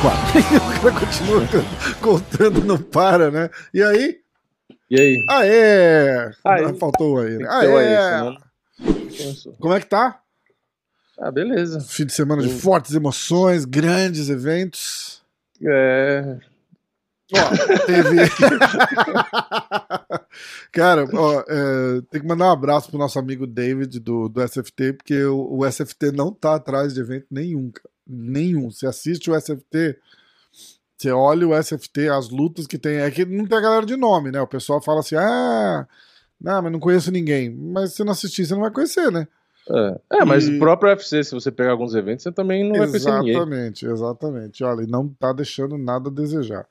o cara continua contando, não para, né? E aí? E aí? Aê! Aí. Faltou aí, né? Então é isso, Aê! Como é que tá? Ah, beleza. Fim de semana de fortes emoções, grandes eventos. É. Ó, teve. Cara, ó, é, tem que mandar um abraço pro nosso amigo David do, do SFT, porque o, o SFT não tá atrás de evento nenhum, cara. Nenhum. Você assiste o SFT, você olha o SFT, as lutas que tem. É que não tem a galera de nome, né? O pessoal fala assim: ah, não, mas não conheço ninguém. Mas se não assistir, você não vai conhecer, né? É, É, mas E- o próprio UFC, se você pegar alguns eventos, você também não vai conhecer ninguém. Exatamente, exatamente. Olha, e não tá deixando nada a desejar.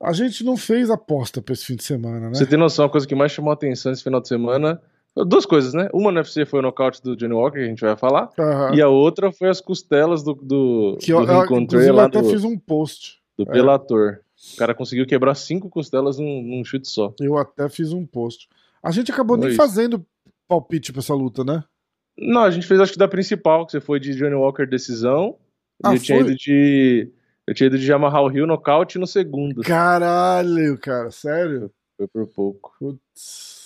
A gente não fez aposta pra esse fim de semana, né? Você tem noção, a coisa que mais chamou a atenção esse final de semana. Duas coisas, né? Uma no UFC foi o nocaute do Johnny Walker, que a gente vai falar. Aham. E a outra foi as costelas do, do, Que do eu, eu lá até do, fiz um post. do Bellator. O cara conseguiu quebrar cinco costelas num, num chute só. Eu até fiz um post. A gente acabou nem fazendo palpite pra essa luta, né? Não, a gente fez acho que da principal, que você foi de Johnny Walker decisão. Ah, e eu tinha foi? ido de. Eu tinha ido de Yamaha Hill nocaute no segundo. Caralho, cara, sério? Foi por pouco. Putz.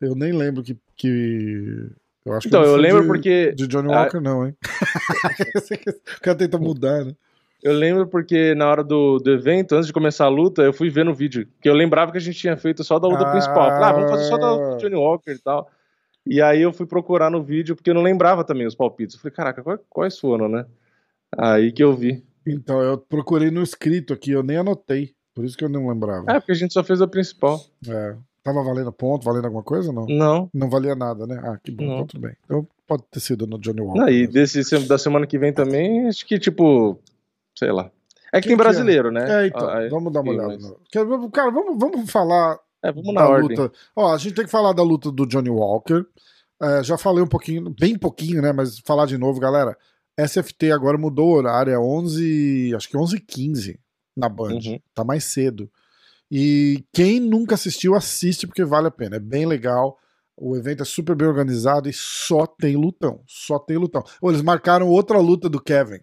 Eu nem lembro que. que... Eu acho que Então, não eu fui lembro de- porque- De Johnny. Walker, não, hein? o cara tenta mudar, né? Eu lembro porque na hora do, do evento, antes de começar a luta, eu fui ver no vídeo. Que eu lembrava que a gente tinha feito só da luta Ah. principal. Falei, ah, vamos fazer só da luta do Johnny Walker e tal. E aí eu fui procurar no vídeo, porque eu não lembrava também os palpites. Eu falei, caraca, quais, quais foram, né? Aí que eu vi. Então, eu procurei no escrito aqui, eu nem anotei. Por isso que eu não lembrava. É, porque a gente só fez a principal. É. Tava valendo ponto, valendo alguma coisa não? Não. Não valia nada, né? Ah, que bom, então tudo bem. Então pode ter sido no Johnny Walker. Não, e desse, se- da semana que vem também, acho que, tipo, sei lá. É que Quem tem que é? brasileiro, né? É, então, Aí- vamos dar uma sim, olhada. mas- Cara, vamos, vamos falar É, vamos da ordem. luta. Ó, a gente tem que falar da luta do Johnny Walker. É, já falei um pouquinho, bem pouquinho, né? Mas falar de novo, galera. SFT agora mudou o horário, é 11, acho que 11h15 na Band. Uhum. Tá mais cedo. E quem nunca assistiu, assiste porque vale a pena. É bem legal. O evento é super bem organizado e só tem lutão. Só tem lutão. Ô, eles marcaram outra luta do Kevin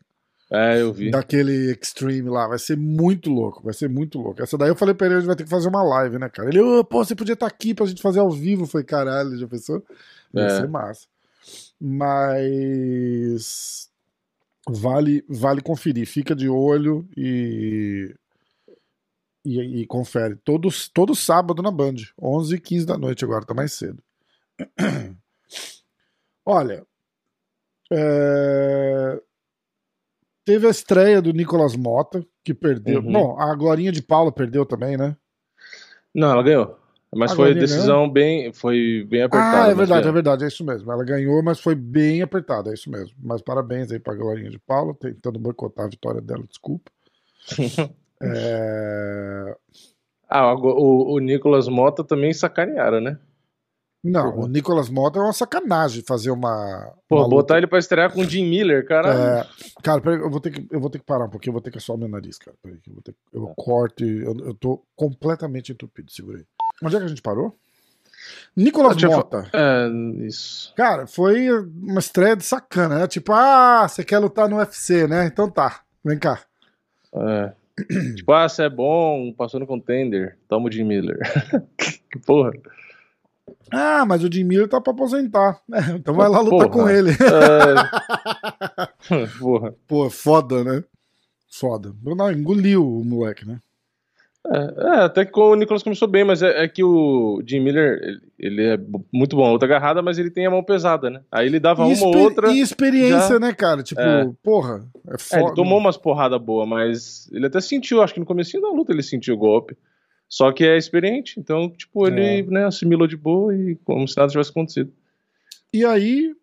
É, eu vi. daquele Extreme lá. Vai ser muito louco, vai ser muito louco. Essa daí eu falei pra ele, a gente vai ter que fazer uma live, né, cara? Ele, "Ô, pô, você podia estar aqui pra gente fazer ao vivo. Foi caralho, já pensou? Vai É. ser massa. Mas vale, vale conferir. Fica de olho e. E, e confere. Todo, todo sábado na Band. 11 e 15 da noite agora, tá mais cedo. Olha. é, Teve a estreia do Nicolas Mota, que perdeu. Uhum. Bom, a Glorinha de Paula perdeu também, né? Não, ela ganhou. Mas A foi Glorinha decisão bem. Foi bem apertada. Ah, é verdade, é ganhou. verdade, é isso mesmo. Ela ganhou, mas foi bem apertada, é isso mesmo. Mas parabéns aí pra Glorinha de Paula, tentando boicotar a vitória dela, desculpa. É, Ah, o, o, Nicolas Mota também sacanearam, né? Não, Porra. o Nicolas Mota é uma sacanagem fazer uma. Pô, uma botar luta. ele pra estrear com o Jim Miller, cara. É, cara, peraí, eu vou, ter que, eu vou ter que parar um pouquinho, eu vou ter que assoar meu nariz, cara. Peraí, eu, vou ter, eu corte, eu, eu tô completamente entupido, segura aí. Onde é que a gente parou? Nicolas eu Mota. É, isso. Cara, foi uma estreia de sacana, né? Tipo, ah, você quer lutar no UFC, né? Então tá, vem cá. É. tipo, ah, você é bom, passou no contender. Toma o Jim Miller. que porra. Ah, mas o Jim Miller tá pra aposentar. É, então vai lá lutar Porra. com ele. É... porra. Pô, foda, né? Foda. Não, engoliu o moleque, né? É, é, até que o Nicolas começou bem, mas é, é que o Jim Miller, ele, ele é muito bom, outra agarrada, mas ele tem a mão pesada, né? Aí ele dava E, uma ou outra. e experiência, já- né, cara? Tipo, É. porra, é É, foda. ele tomou umas porradas boas, mas ele até sentiu, acho que no começo da luta ele sentiu o golpe. Só que é experiente, então, tipo, ele É. né, assimilou de boa e como se nada tivesse acontecido. E aí,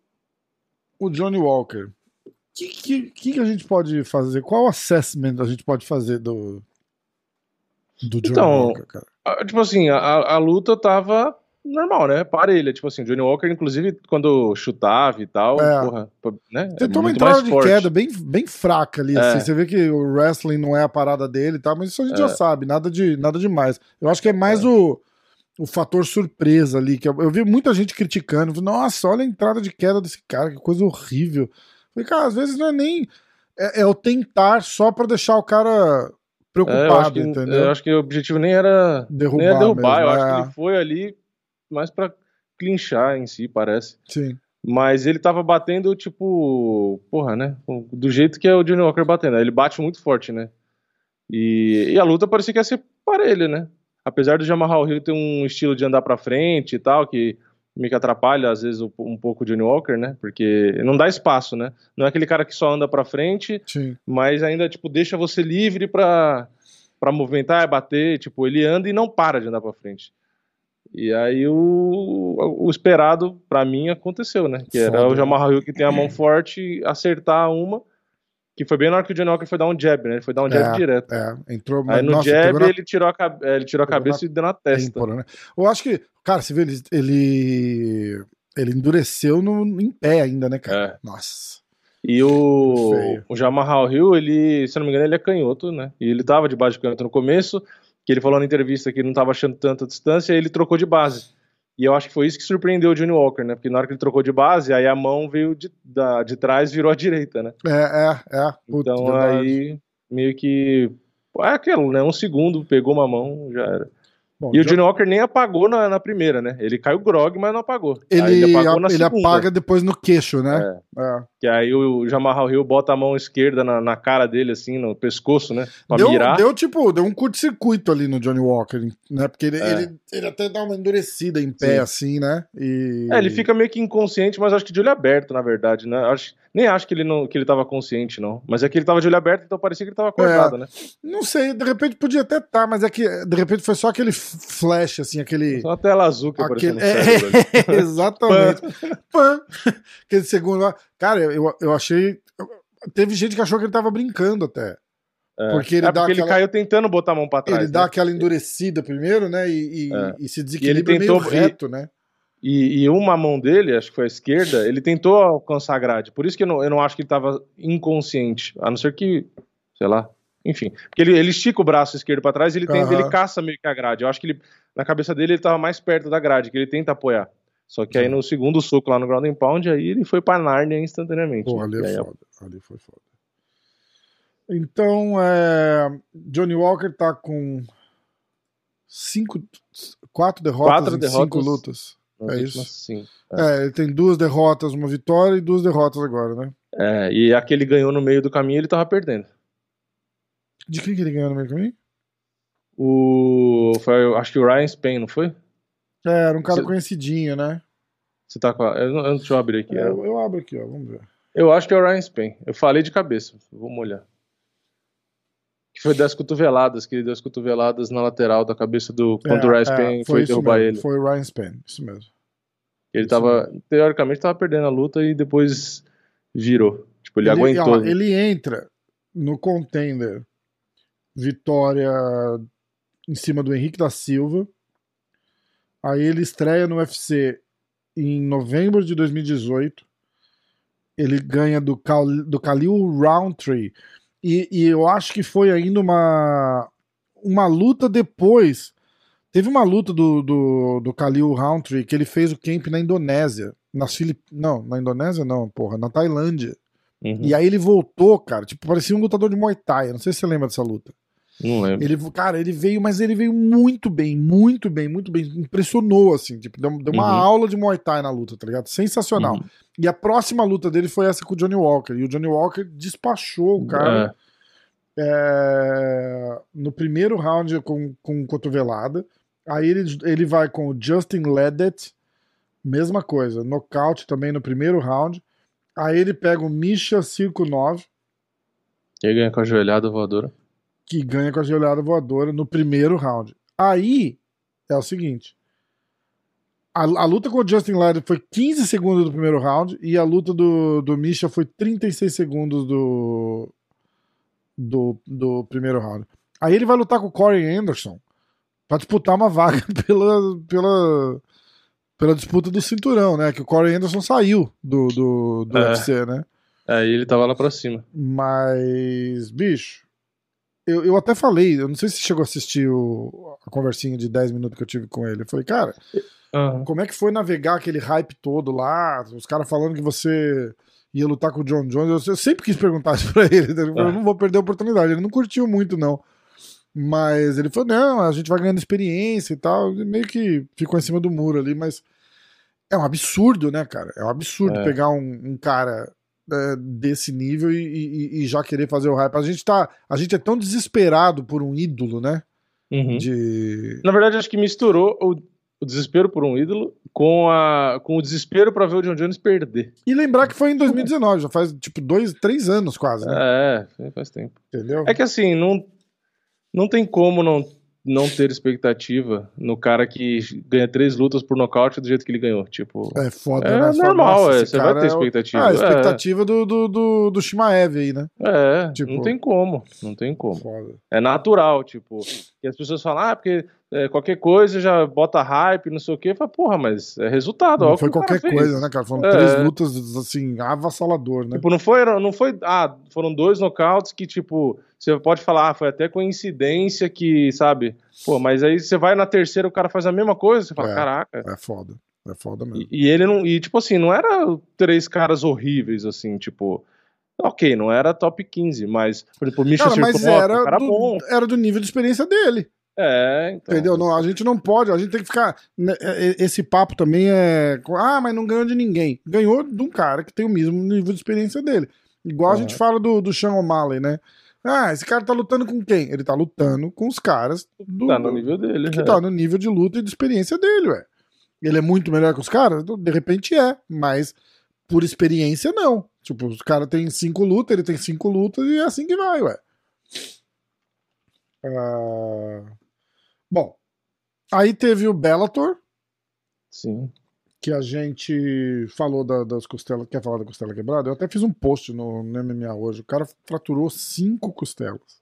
o Johnny Walker. O que, que, que que a gente pode fazer? Qual assessment a gente pode fazer do, do Johnny Então, Walker, cara? Ah, Tipo assim, a, a luta tava normal, né? Parelha. Tipo assim, o Johnny Walker, inclusive, quando chutava e tal, É. porra, né? Tentou uma muito entrada de forte. queda bem, bem fraca ali, É. assim. Você vê que o wrestling não é a parada dele e tal, mas isso a gente já sabe, nada, de, nada demais. Eu acho que é mais o, o fator surpresa ali. que Eu, eu vi muita gente criticando. Nossa, olha a entrada de queda desse cara, que coisa horrível. Falei, cara, às vezes não é nem. É, é o tentar só pra deixar o cara É, eu, acho preocupado, que, entendeu? eu acho que o objetivo nem era Derrubar. nem era derrubar. mesmo, eu acho é. que ele foi ali mais pra clinchar em si, parece. Sim. Mas ele tava batendo, tipo, porra, né? Do jeito que é o Johnny Walker batendo. Ele bate muito forte, né? E, e a luta parecia que ia ser parelha, né? Apesar do Jamal Hill ter um estilo de andar pra frente e tal, que meio que atrapalha às vezes um, pouco o Johnny Walker, né? Porque não dá espaço, né? Não é aquele cara que só anda pra frente, Sim. mas ainda, tipo, deixa você livre pra, pra movimentar bater. Tipo, ele anda e não para de andar pra frente. E aí o, o esperado, pra mim, aconteceu, né? Que era Foda. o Jamal Hill que tem a mão forte acertar uma, que foi bem na hora que o Johnny Walker foi dar um jab, né? Ele foi dar um jab É, direto. É, entrou. Aí no nossa, jab na ele tirou a, é, ele tirou a cabeça na e deu na testa. têmpora, né? Eu acho que, cara, você vê, ele, ele, ele endureceu no, em pé ainda, né, cara? É. Nossa. E o, Feio. o Jamal Hill, ele, se não me engano, ele é canhoto, né? E ele tava de base de canhoto no começo, que ele falou na entrevista que não tava achando tanta distância, e ele trocou de base. E eu acho que foi isso que surpreendeu o Johnny Walker, né? Porque na hora que ele trocou de base, aí a mão veio de, da, de trás virou à direita, né? É, é, é. Puta, Então verdade. aí meio que. É aquilo, né? Um segundo, pegou uma mão, já era. Bom, E o John- Johnny Walker nem apagou na, na primeira, né? Ele caiu grog, mas não apagou. Aí ele, apagou na ele apaga depois no queixo, né? É. Que aí o Jamal Hill bota a mão esquerda na, na cara dele, assim, no pescoço, né? Pra Deu, mirar. deu tipo, deu um curto-circuito ali no Johnny Walker, né? Porque ele, É. ele, ele até dá uma endurecida em pé, Sim. assim, né? E... É, ele fica meio que inconsciente, mas acho que de olho aberto, na verdade, né? Acho, nem acho que ele, não, que ele tava consciente, não. Mas é que ele tava de olho aberto, então parecia que ele tava acordado, né? Não sei, de repente podia até estar, mas é que de repente foi só aquele flash, assim, aquele. Só uma tela azul que apareceu aquele no cérebro. ali. é, exatamente. Pã. Aquele segundo lá. Cara, eu, eu achei. Teve gente que achou que ele tava brincando até. É. Porque ele É dá porque ele caiu tentando botar a mão pra trás. ele dá né? aquela endurecida primeiro, né? E, e, É. e se desequilibra tentou- meio reto, né? E, e uma mão dele, acho que foi a esquerda, ele tentou alcançar a grade. Por isso que eu não, eu não acho que ele tava inconsciente. A não ser que, sei lá. Enfim. Porque ele, ele estica o braço esquerdo pra trás e ele, tenta, Aham. ele caça meio que a grade. Eu acho que ele, na cabeça dele ele tava mais perto da grade, que ele tenta apoiar. Só que aí no segundo soco lá no ground and pound, aí ele foi pra Nárnia instantaneamente. Pô, ali é foda. Ali foi foda. Então, é, Johnny Walker tá com cinco, quatro derrotas Quatro em derrotas. cinco lutas. Nas é isso. cinco. É, ele tem duas derrotas, uma vitória e duas derrotas agora, né? É, e a que ele ganhou no meio do caminho, ele tava perdendo. De quem que ele ganhou no meio do caminho? O. Foi, acho que o Ryan Spain, não foi? É, era um cara Você- conhecidinho, né? Você tá com a. Eu, não- eu, deixa eu abrir aqui. É, Eu, eu, eu abro aqui, ó, vamos ver. eu acho que é o Ryan Spain. Eu falei de cabeça. Vamos olhar. Que foi das cotoveladas, que ele deu as cotoveladas na lateral da cabeça do. Quando o Ryan Spain foi, derrubar mesmo, ele. Foi o Ryan Span, isso mesmo. Ele isso tava. Teoricamente tava perdendo a luta e depois virou. Tipo, ele, aguentou. ó, ele entra no contender vitória em cima do Henrique da Silva. Aí ele estreia no UFC em novembro de 2018. Ele ganha do, Cal, do Khalil Roundtree. E, e eu acho que foi ainda uma, uma luta depois. Teve uma luta do, do, do Khalil Roundtree que ele fez o camp na Indonésia. Nas Filip... Não, na Indonésia não, porra, na Tailândia. Uhum. E aí ele voltou, cara, tipo, parecia um lutador de Muay Thai. Eu Não sei se você lembra dessa luta. Não lembro. Ele, cara, ele veio, mas ele veio muito bem, muito bem, muito bem. Impressionou, assim, tipo, deu, deu uma Uhum. aula de Muay Thai na luta, tá ligado? Sensacional. Uhum. E a próxima luta dele foi essa com o Johnny Walker. E o Johnny Walker despachou o cara. é, no primeiro round com, com cotovelada. Aí ele, ele vai com o Justin Ledet, mesma coisa, nocaute também no primeiro round. Aí ele pega o Misha Circo 9, Ele ganha com a joelhada voadora. Que ganha com a joelhada voadora no primeiro round. Aí é o seguinte: a, a luta com o Justin Ledet foi 15 segundos do primeiro round e a luta do, do Misha foi 36 segundos do, do, do primeiro round. Aí ele vai lutar com o Corey Anderson pra disputar uma vaga pela, pela, pela disputa do cinturão, né? Que o Corey Anderson saiu do, do, do É. UFC, né? Aí ele tava lá pra cima. Mas, bicho, eu, eu até falei, eu não sei se chegou a assistir o- a conversinha de 10 minutos que eu tive com ele. Eu falei, cara, Aham. como é que foi navegar aquele hype todo lá? Os caras falando que você ia lutar com o John Jones. Eu, eu sempre quis perguntar isso pra ele. né? Eu Ah. não vou perder a oportunidade. Ele não curtiu muito, não. Mas ele falou: não, a gente vai ganhando experiência e tal. E meio que ficou em cima do muro ali, mas é um absurdo, né, cara? É um absurdo É. pegar um, um cara é, desse nível e, e- e já querer fazer o hype. A gente tá. A gente é tão desesperado por um ídolo, né? Uhum. De. Na verdade, acho que misturou o, o desespero por um ídolo com, a, com o desespero pra ver o John Jones perder. E lembrar que foi em 2019, já faz tipo dois, três anos quase, né? É, faz tempo. Entendeu? É que assim, não, não tem como não, não ter expectativa no cara que ganha três lutas por nocaute do jeito que ele ganhou. Tipo, É foda, É né? Normal, "Nossa, é, você vai ter é o-" expectativa. Ah, a É. expectativa do, do, do, do Shimaev aí, né? é, Tipo- não tem como, não tem como. Foda. É natural, tipo, e as pessoas falam, ah, porque é, qualquer coisa já bota hype, não sei o quê. Fala, porra, mas é resultado. Não foi qualquer fez. coisa, né, cara? Foram É. três lutas, assim, avassalador, né? Tipo, não foi, não foi, ah, foram dois nocautes que, tipo, você pode falar, ah, foi até coincidência que, sabe, pô, mas aí você vai na terceira, o cara faz a mesma coisa, você fala, É. caraca. É foda. É foda mesmo. E, e ele não, e tipo assim, não era três caras horríveis, assim, tipo, ok, não era top 15, mas, por exemplo, o um era cara do, bom. era do nível de experiência dele. É, então. Entendeu? Não, a gente não pode, a gente tem que ficar. né, é, é, Esse papo também é. Ah, mas não ganhou de ninguém. Ganhou de um cara que tem o mesmo nível de experiência dele. Igual a Uhum. gente fala do, do Sean O'Malley, né? Ah, esse cara tá lutando com quem? Ele tá lutando com os caras do, Tá no nível dele, que é. tá no nível de luta e de experiência dele, ué. Ele é muito melhor que os caras? De repente é, mas por experiência não. Tipo, os caras têm cinco lutas, ele tem cinco lutas e é assim que vai, ué. Ah, Bom, aí teve o Bellator, Sim. que a gente falou da- das costelas. Quer falar da costela quebrada? Eu até fiz um post no, no MMA hoje. O cara fraturou cinco costelas.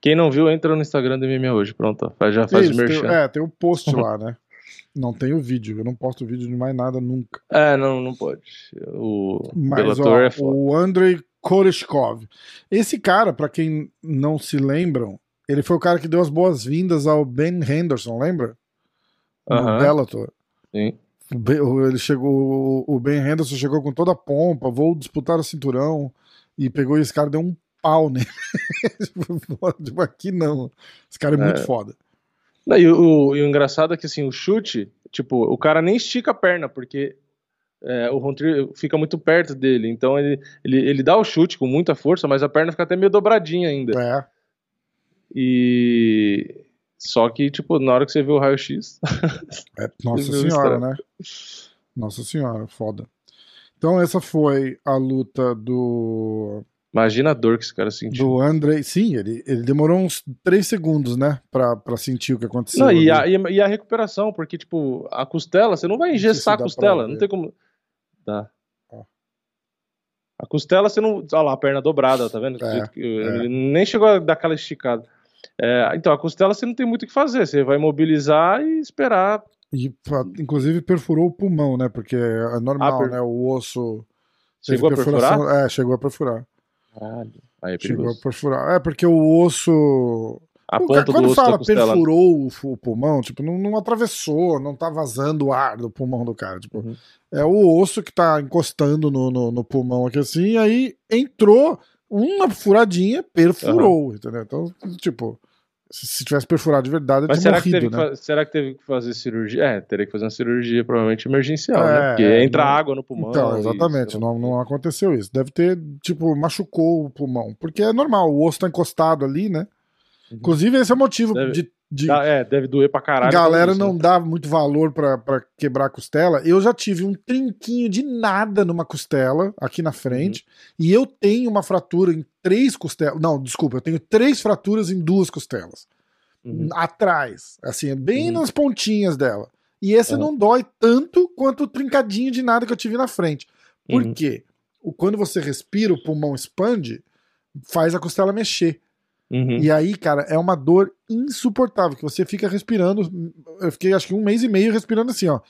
Quem não viu, entra no Instagram do MMA hoje, pronto, já faz o Isso, tem, merchan. é, tem o post lá, né? Não tem o vídeo. Eu não posto vídeo de mais nada nunca. É, não, não pode. O Mas Bellator ó, é foda. o Andrei Koreshkov. Esse cara, pra quem não se lembram, ele foi o cara que deu as boas-vindas ao Ben Henderson, lembra? No. Bellator. Sim. O Ben- o- Ele chegou, o Ben Henderson chegou com toda a pompa, vou disputar o cinturão e pegou esse cara deu um pau nele. tipo, aqui não. Esse cara é, muito É. foda. Não, e, o, e o engraçado é que assim, o chute, tipo, o cara nem estica a perna, porque é, o Rontrier fica muito perto dele. Então ele, ele, ele dá o chute com muita força, mas a perna fica até meio dobradinha ainda. É. E. Só que, tipo, na hora que você vê o raio-x. É, Nossa senhora, né? Nossa senhora, foda. Então essa foi a luta do Imagina a dor que esse cara sentiu. do Andrei. Sim, ele, ele demorou uns 3 segundos, né? Pra, pra sentir o que aconteceu. Não, e, a, e a- a recuperação, porque, tipo, a costela, você não vai engessar a dá pra costela, não tem como. Dá. Ó. A costela, você não. Olha lá, a perna dobrada, tá vendo? Do É, que- Ele nem chegou a dar aquela esticada. É, então, a costela você não tem muito o que fazer, você vai mobilizar e esperar. E, inclusive perfurou o pulmão, né? Porque é normal, Ah, per- né? O osso. Chegou a perfurar? É, chegou a perfurar. Caralho. Aí é Chegou a perfurar. É, porque o osso. A O ponta cara- quando fala perfurou o, fu- o pulmão, tipo, não, não atravessou, não tá vazando o ar do pulmão do cara. Tipo, Uhum. é o osso que tá encostando no, no, no pulmão aqui assim, e aí entrou uma furadinha, perfurou, entendeu? Então, tipo, Se, se tivesse perfurado de verdade, Mas tinha será que, morrido, teve né? que será que teve que fazer cirurgia? É, teria que fazer uma cirurgia provavelmente emergencial, É, né? Porque é, entra não- água no pulmão. Então, e- exatamente, não, não aconteceu isso. Deve ter, tipo, machucou o pulmão. Porque é normal, o osso tá encostado ali, né? Inclusive, esse é o motivo Deve- de, de Dá- é, deve doer pra caralho. galera isso, não né? dá muito valor pra pra quebrar a costela. Eu já tive um trinquinho de nada numa costela aqui na frente. Uhum. E eu tenho uma fratura em três costelas. Não, desculpa, eu tenho três fraturas em duas costelas. Uhum. Atrás. Assim, bem Uhum. nas pontinhas dela. E esse Uhum. não dói tanto quanto o trincadinho de nada que eu tive na frente. Por Uhum. quê? O, quando você respira, o pulmão expande, faz a costela mexer. Uhum. E aí, cara, é uma dor insuportável, que você fica respirando. Eu fiquei acho que um mês e meio respirando assim, ó.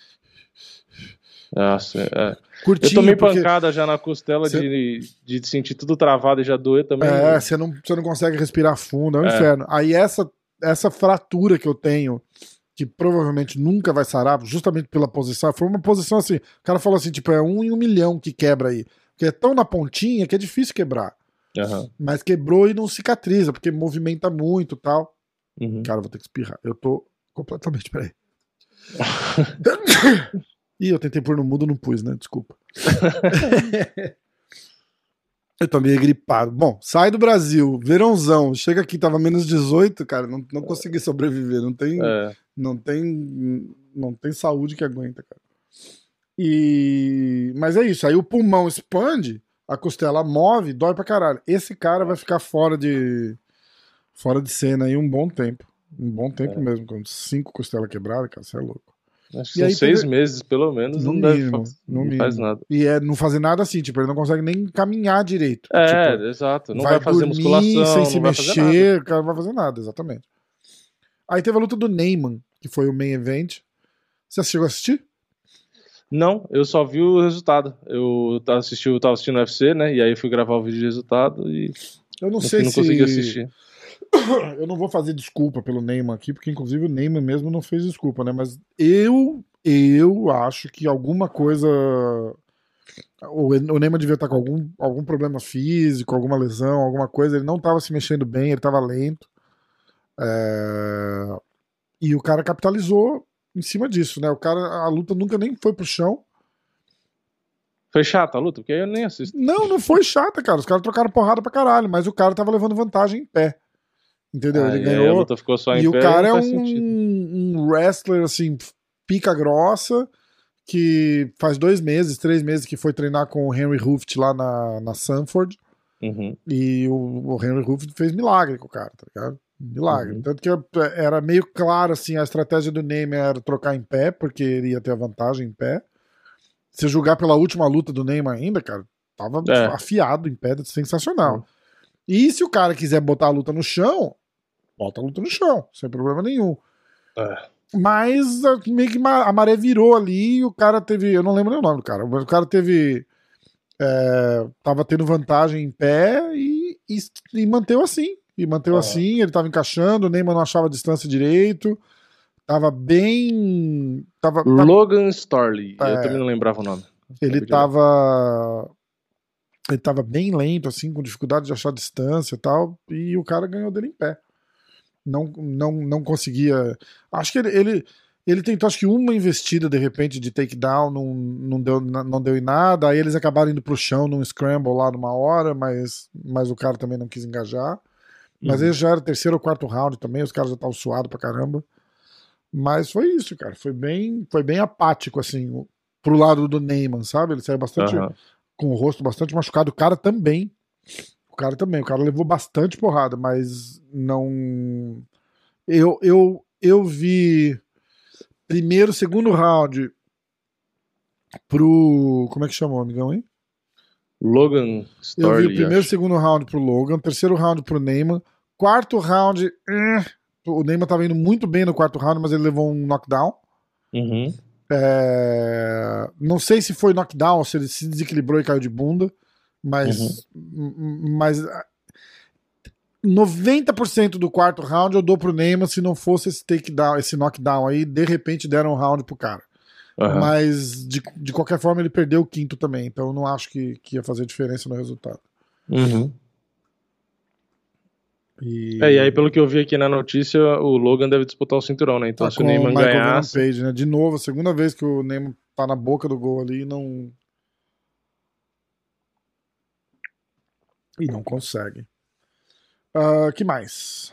Nossa, é. Eu Curtinho. tomei porque, pancada já na costela Cê- de, de sentir tudo travado e já doer também. É, você não, você não consegue respirar fundo, é um É. inferno. Aí essa, essa fratura que eu tenho, que provavelmente nunca vai sarar, justamente pela posição, foi uma posição assim, o cara falou assim, tipo, é um em um milhão que quebra aí. Porque é tão na pontinha que é difícil quebrar. Aham. Mas quebrou e não cicatriza, porque movimenta muito tal. Uhum. Cara, vou ter que espirrar. Eu tô completamente, peraí. Ih, eu tentei pôr no mudo, não pus, né? Desculpa. eu tô meio gripado. Bom, sai do Brasil, verãozão, chega aqui, tava menos 18, cara, não, não consegui sobreviver, não tem, É. não tem, não tem saúde que aguenta, cara. E, mas é isso, aí o pulmão expande, a costela move, dói pra caralho. Esse cara vai ficar fora de, fora de cena aí um bom tempo, um bom tempo É. mesmo, com cinco costelas quebradas, cara, você é louco. Acho que são aí seis meses, pelo menos, No não, deve mínimo, no não faz mínimo. nada. E é não fazer nada assim, tipo, ele não consegue nem caminhar direito. É, Tipo, exato. Não vai, fazer dormir musculação, sem não se vai mexer, o cara não vai fazer nada, exatamente. Aí teve a luta do Neyman, que foi o main event. Você chegou a assistir? Não, eu só vi o resultado. Eu tava assistindo, tava assistindo o UFC, né? E aí eu fui gravar o vídeo de resultado e Eu não sei não se. consegui assistir. Eu não vou fazer desculpa pelo Neyman aqui, porque inclusive o Neyman mesmo não fez desculpa, né? Mas eu, eu acho que alguma coisa. O, o Neyman devia estar com algum, algum problema físico, alguma lesão, alguma coisa. Ele não estava se mexendo bem, ele estava lento. É, E o cara capitalizou em cima disso, né? O cara, a luta nunca nem foi pro chão. Foi chata a luta, porque aí eu nem assisto. Não, não foi chata, cara. Os caras trocaram porrada pra caralho, mas o cara tava levando vantagem em pé. Entendeu? Aí, Ele aí a ganhou. luta ficou só em E o pé, cara é um, um wrestler, assim, pica grossa, que faz dois meses, três meses que foi treinar com o Henry Hooft lá na, na Sanford. Uhum. E o, o Henry Hooft fez milagre com o cara, tá ligado? Milagre. Uhum. Tanto que era meio claro, assim, a estratégia do Neymar era trocar em pé, porque ele ia ter a vantagem em pé. Se julgar pela última luta do Neymar ainda, cara, tava É. afiado em pé, sensacional. E se o cara quiser botar a luta no chão, bota a luta no chão, sem problema nenhum. É. Mas meio que a maré virou ali e o cara teve. Eu não lembro nem o nome do cara, mas o cara teve. é, tava tendo vantagem em pé e, e, e manteve assim. E manteve Ah. assim, ele tava encaixando, o Neymar não achava a distância direito. Tava bem. Tava, tava- Logan Starley. É. Eu também não lembrava o nome. ele tava. Ele tava bem lento, assim, com dificuldade de achar distância e tal. E o cara ganhou dele em pé. Não, não, não conseguia. Acho que ele, ele, ele tentou, acho que uma investida de repente de takedown, não, não, deu, não deu em nada. Aí eles acabaram indo pro chão num scramble lá numa hora, mas, mas o cara também não quis engajar. Mas Uhum. ele já era terceiro ou quarto round também, os caras já estavam suados pra caramba. Mas foi isso, cara. Foi bem, foi bem apático, assim, pro lado do Neyman, sabe? Ele saiu bastante Aham. com o rosto bastante machucado. O cara também. O cara também. O cara levou bastante porrada, mas não. Eu, eu, eu vi primeiro, segundo round pro. Como é que chamou, amigão, hein? Logan Eu vi o primeiro e acho. segundo round pro Logan, terceiro round pro Neyman, quarto round. eh, o Neyman tava indo muito bem no quarto round, mas ele levou um knockdown. Uhum. É, Não sei se foi knockdown se ele se desequilibrou e caiu de bunda, mas, m- mas ah, 90% do quarto round eu dou pro Neymar se não fosse esse takedown, esse knockdown aí, de repente deram um round pro cara. Aham. Mas de, de qualquer forma ele perdeu o quinto também, então eu não acho que, que ia fazer diferença no resultado. Uhum. E, É, e aí, pelo que eu vi aqui na notícia, o Logan deve disputar o cinturão, né? Então, tá se o Neyman ganhasse. Page, né? De novo, a segunda vez que o Neymar tá na boca do gol ali e não. E não consegue. Ah, que mais?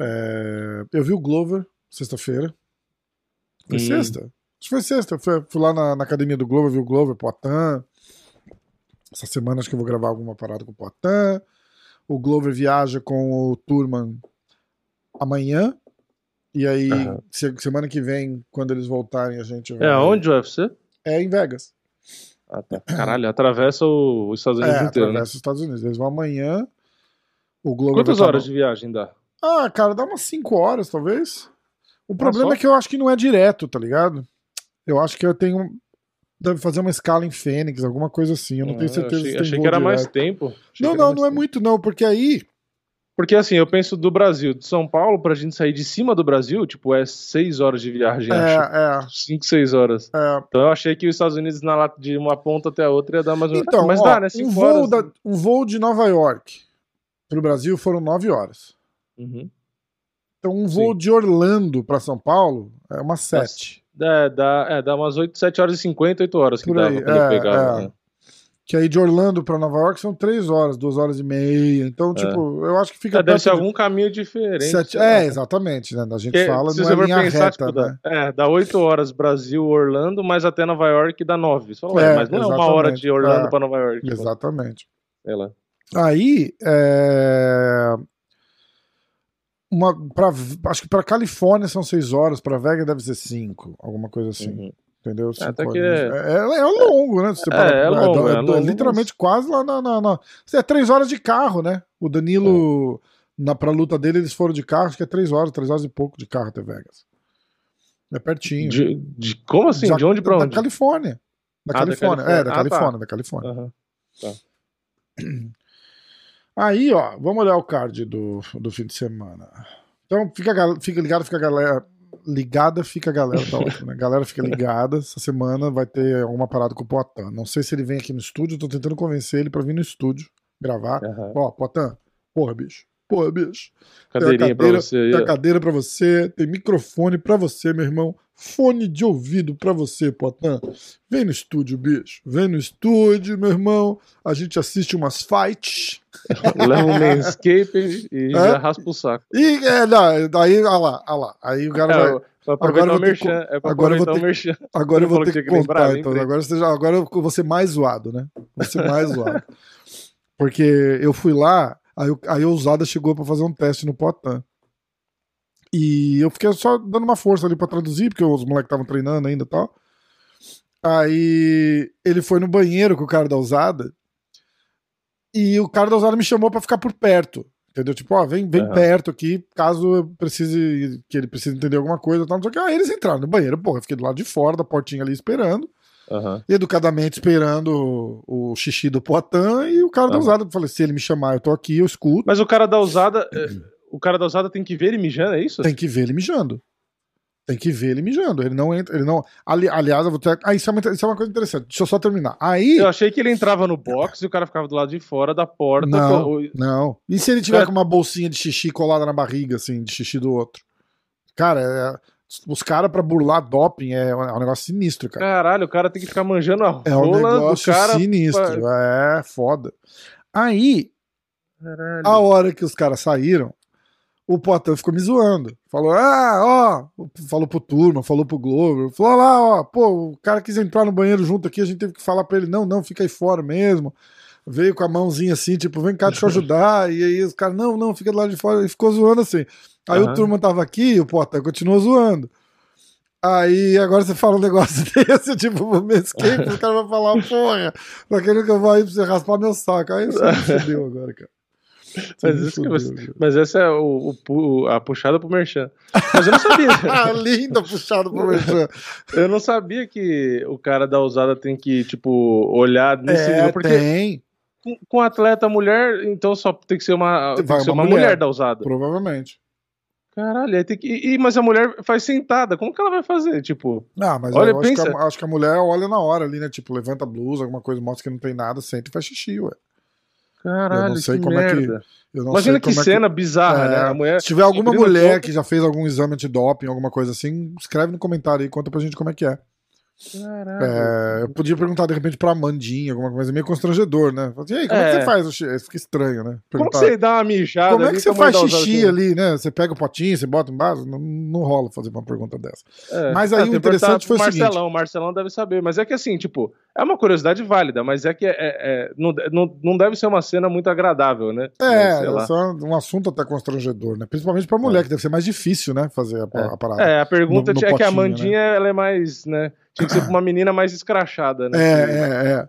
É, eu vi o Glover sexta-feira. Foi Hum. sexta? Acho que foi sexta. Eu fui, fui lá na, na academia do Glover, vi o Glover, Poitin. Essa semana acho que eu vou gravar alguma parada com o Poitin. O Glover viaja com o Turman amanhã. E aí, se- semana que vem, quando eles voltarem, a gente vai. É, onde o UFC? É em Vegas. Ah, tá. Caralho, atravessa o- os Estados Unidos É, inteiro, né? atravessa os Estados Unidos. Eles vão amanhã. O Glover Quantas tá horas de viagem dá? Ah, cara, dá umas 5 horas, talvez. O problema só? é que eu acho que não é direto, tá ligado? Eu acho que eu tenho. Deve fazer uma escala em Fênix, alguma coisa assim. Eu não tenho Ah, certeza achei, se tem achei que era mais direto. tempo. Achei Não, não, mais não é tempo. muito, não, porque aí. Porque assim, eu penso do Brasil, de São Paulo, pra gente sair de cima do Brasil, tipo, é seis horas de viagem, acho. É, é, Cinco, seis horas. é. Então eu achei que os Estados Unidos, na, lata de uma ponta até a outra, ia dar mais menos. Então, Mas ó, dá, né? um, voo da- um voo de Nova York pro Brasil foram 9 horas. Uhum. Então, um voo de Orlando pra São Paulo é umas 7. É, dá, é, dá umas 8, 7 horas e 50, 8 horas que Por dava aí, quando é, eu pegava. é. né? Que aí de Orlando pra Nova York são 3 horas, 2 horas e meia. Então, tipo, eu acho que fica É, deve ser de algum caminho diferente. sete-. É, exatamente, né? A gente Porque, fala se não você é for pensar, reta, tipo, né? dá, é, dá 8 horas Brasil, Orlando, mas até Nova York dá 9. Só, ué, É, mas não é uma hora de. Orlando É. pra Nova York. tipo, Exatamente. sei lá. Aí, é... Uma, pra, acho que pra Califórnia são 6 horas, pra Vegas deve ser 5, alguma coisa assim. Uhum. Entendeu? Cinco até que é... é- É, é longo, né? Você É, parar- é longo, é, é longo, literalmente quase lá na, na, na- É 3 horas de carro, né? O Danilo, na, pra luta dele, eles foram de carro, acho que é 3 horas, 3 horas e pouco de carro até Vegas. É pertinho. De, de- como assim? Da- de onde pra da onde? Califórnia. Da Ah, da Califórnia. Califórnia. É, da Ah, tá. Califórnia, da Califórnia. Aham. Aí, ó, vamos olhar o card do, do fim de semana. Então, fica, fica ligado, fica a galera. Ligada, fica a galera, tá ótimo, né? Galera fica ligada. Essa semana vai ter uma parada com o Potan. Não sei se ele vem aqui no estúdio, tô tentando convencer ele pra vir no estúdio gravar. Aham. Ó, Potan, porra, bicho. Porra, bicho. Tem Cadeirinha pra cadeira- você aí. Tem cadeira pra você, tem microfone pra você, meu irmão. Fone de ouvido pra você, Potan. Vem no estúdio, bicho. Vem no estúdio, meu irmão. A gente assiste umas fights. Leva um manscape e Hã? já raspa o saco. E, é, não, daí, olha lá, olha lá. Aí o cara É, vai. pra Agora eu vou ter merchan. É pra agora eu vou ter merchan. Agora eu vou ter que que lembrar, contar, então. Agora, você já, agora eu vou ser mais zoado, né? Vou ser mais zoado. Porque eu fui lá, aí, aí a Ousada chegou pra fazer um teste no Potan. E eu fiquei só dando uma força ali pra traduzir, porque os moleques estavam treinando ainda e tal. Aí ele foi no banheiro com o cara da Ousada. E o cara da Ousada me chamou pra ficar por perto. Entendeu? Tipo, ó, vem, vem Aham. perto aqui, caso eu precise, que ele precise entender alguma coisa. Tal, não sei o que. Aí eles entraram no banheiro, porra, eu fiquei do lado de fora da portinha ali esperando Aham. educadamente esperando o, o xixi do Poitin e o cara da Aham. usada. Falei, se ele me chamar, eu tô aqui, eu escuto. Mas o cara da usada. é, O cara da usada tem que ver ele mijando, é isso? Tem que ver ele mijando. Tem que ver ele mijando. Ele não entra, ele não. Ali, aliás, eu vou ter. Ah, isso é, uma, isso é uma coisa interessante. Deixa eu só terminar. Aí. Eu achei que ele entrava no box e o cara ficava do lado de fora da porta. Não, não. E se ele tiver É. com uma bolsinha de xixi colada na barriga, assim, de xixi do outro? Cara, é- os caras pra burlar doping é, um é um negócio sinistro, cara. Caralho, o cara tem que ficar manjando a É um rola do negócio cara. sinistro. É, foda. Aí, Caralho. A hora que os caras saíram, o Poitin ficou me zoando. Falou, ah, ó, falou pro Turma, falou pro Glover, falou "Olha lá, ó, pô, o cara quis entrar no banheiro junto aqui, a gente teve que falar pra ele, não, não, fica aí fora mesmo. Veio com a mãozinha assim, tipo, vem cá, deixa eu ajudar. e aí os caras, não, não, fica do lado de fora. E ficou zoando assim. Aí o Aham. Turma tava aqui e o Poitin continuou zoando. Aí agora você fala um negócio desse, tipo, o Manscaped, o cara vai falar, porra, tá querendo que eu vá aí pra você raspar meu saco. Aí você me fudeu agora, cara. Mas, isso fudeu, você- cara. mas essa é o, o a puxada pro Merchan. Mas eu não sabia. Ah, linda puxado pro Merchan. eu não sabia que o cara da usada tem que, tipo, olhar nesse É, nível. Porque tem, com, com atleta mulher, então só tem que ser uma, Vai ser uma uma mulher. mulher. da usada. provavelmente. Caralho, aí tem que. E, mas a mulher faz sentada. Como que ela vai fazer? Tipo. Ah, mas Olha, eu acho que, a, acho que a mulher olha na hora ali, né? Tipo, levanta a blusa, alguma coisa, mostra que não tem nada, senta e faz xixi, ué. Caralho, Eu não sei que como é que- merda. Eu não Imagina sei que como é cena bizarra, É, né? A mulher. Se tiver alguma mulher que já fez algum exame antidoping, alguma coisa assim, escreve no comentário aí, conta pra gente como é que é. Caralho. É, eu podia perguntar de repente pra Mandinha, alguma coisa meio constrangedor, né? Assim, e aí, como é. que É. você faz o xixi? Fica estranho, né? Como que Perguntar, você dá uma mijada? como é que você faz xixi assim? ali, né? Você pega o potinho, você bota embaixo? Não, não rola fazer uma pergunta dessa. É. Mas aí Ah, o tem que interessante foi o seguinte- Marcelão, o Marcelão deve saber. Mas é que assim, tipo, é uma curiosidade válida, mas é que é, é- não, não, não deve ser uma cena muito agradável, né? É, isso é um assunto até constrangedor, né? Principalmente pra mulher, que deve ser mais difícil, né? Fazer a, a parada. É, a pergunta No- no é que a potinho, Mandinha, ela é mais, né? Tinha que ser pra uma menina mais escrachada, né? É, é, é.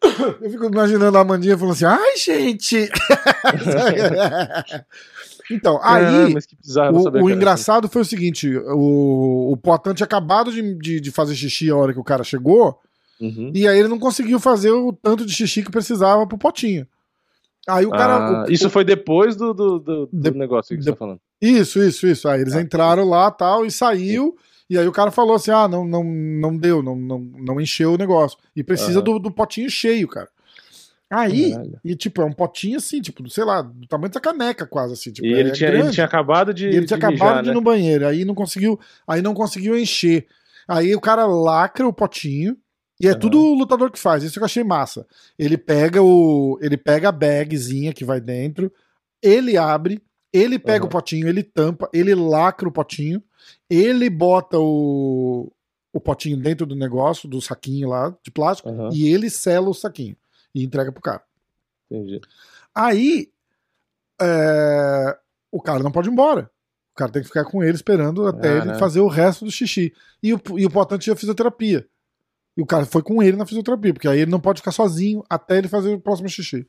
Eu fico imaginando a Amandinha falando assim, ai, gente! então, aí, bizarro, o, o era engraçado foi o seguinte, o, o Poitin tinha acabado de, de, de fazer xixi a hora que o cara chegou, assim. Uhum. e aí ele não conseguiu fazer o tanto de xixi que precisava pro potinho. Aí o cara... Ah, o- isso o- foi depois do, do, do, do De- negócio que de- você tá falando. Isso, isso, isso. Aí Tá. eles entraram lá tal e saiu. E aí o cara falou assim: ah, não, não, não deu, não, não, não encheu o negócio. E precisa do, do potinho cheio, cara. Aí, Caralho. e tipo, é um potinho assim, tipo, sei lá, do tamanho dessa caneca quase assim. Tipo, E ele, é tinha, ele tinha acabado de. E ele tinha de acabado mijar, de ir né? no banheiro. Aí não conseguiu, aí não conseguiu encher. Aí o cara lacra o potinho. E é Aham. tudo o lutador que faz, isso que eu achei massa. Ele pega o. Ele pega a bagzinha que vai dentro, ele abre, ele pega Aham. o potinho, ele tampa, ele lacra o potinho, ele bota o, o potinho dentro do negócio, do saquinho lá de plástico, Aham. e ele sela o saquinho e entrega pro cara. Entendi. Aí é, o cara não pode ir embora. O cara tem que ficar com ele esperando até ele Caralho. fazer o resto do xixi. E o, e o Potan tinha fisioterapia. E o cara foi com ele na fisioterapia, porque aí ele não pode ficar sozinho até ele fazer o próximo xixi.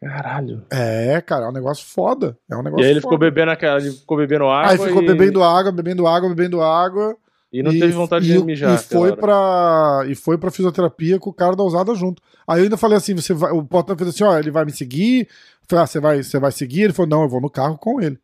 Caralho. É, cara, é um negócio foda. É um negócio E aí ele foda. ficou bebendo aquela. Ele ficou bebendo água. Aí ficou e, bebendo água, bebendo água, bebendo água. E não e, teve vontade e, de mijar. E foi, pra, e foi pra fisioterapia com o cara da usada junto. Aí eu ainda falei assim: você vai, o Potan fez assim: ó, ele vai me seguir. Eu falei, ah, você vai, você vai seguir? Ele falou: não, eu vou no carro com ele.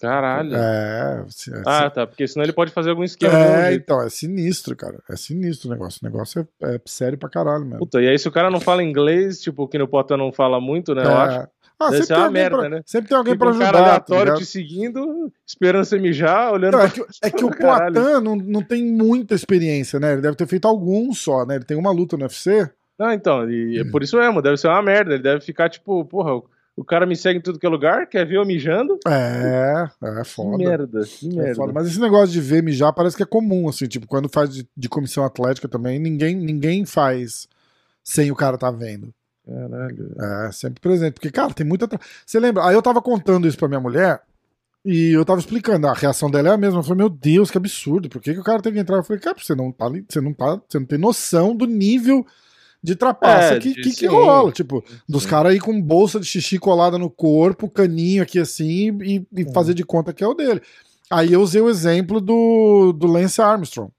Caralho. É, é, Ah, tá. Porque senão ele pode fazer algum esquema. é, então, é sinistro, cara. É sinistro o negócio. O negócio é, é sério pra caralho mesmo. Puta, e aí se o cara não fala inglês, tipo, que no Potan não fala muito, né? Eu É. acho. Ah, Deve sempre tem, merda, pra, né? sempre tem alguém Fica pra um ajudar. cara tá aleatório ligado? te seguindo, esperando você mijar, olhando Não, pra... é que, é que o. Poitin não, não tem muita experiência, né? Ele deve ter feito algum só, né? Ele tem uma luta no UFC. Não, então, e é por isso mesmo, deve ser uma merda. Ele deve ficar tipo, porra, o, cara me segue em tudo que é lugar, quer ver eu mijando? É, é Que foda. merda, que É merda. foda. Mas esse negócio de ver mijar parece que é comum, assim, tipo, quando faz de, de comissão atlética também, ninguém, ninguém faz sem o cara tá vendo. Caralho. É, sempre presente. Porque, cara, tem muita. tra- Você lembra? Aí eu tava contando isso pra minha mulher e eu tava explicando. A reação dela é a mesma. Eu falei, meu Deus, que absurdo. Por que, que o cara tem que entrar? Eu falei, cara, você não tá você não tá. Você não tem noção do nível de trapaça É, que, de- que, que rola. Tipo, dos caras aí com bolsa de xixi colada no corpo, caninho aqui assim, e, e fazer de conta que é o dele. Aí eu usei o exemplo do, do Lance Armstrong.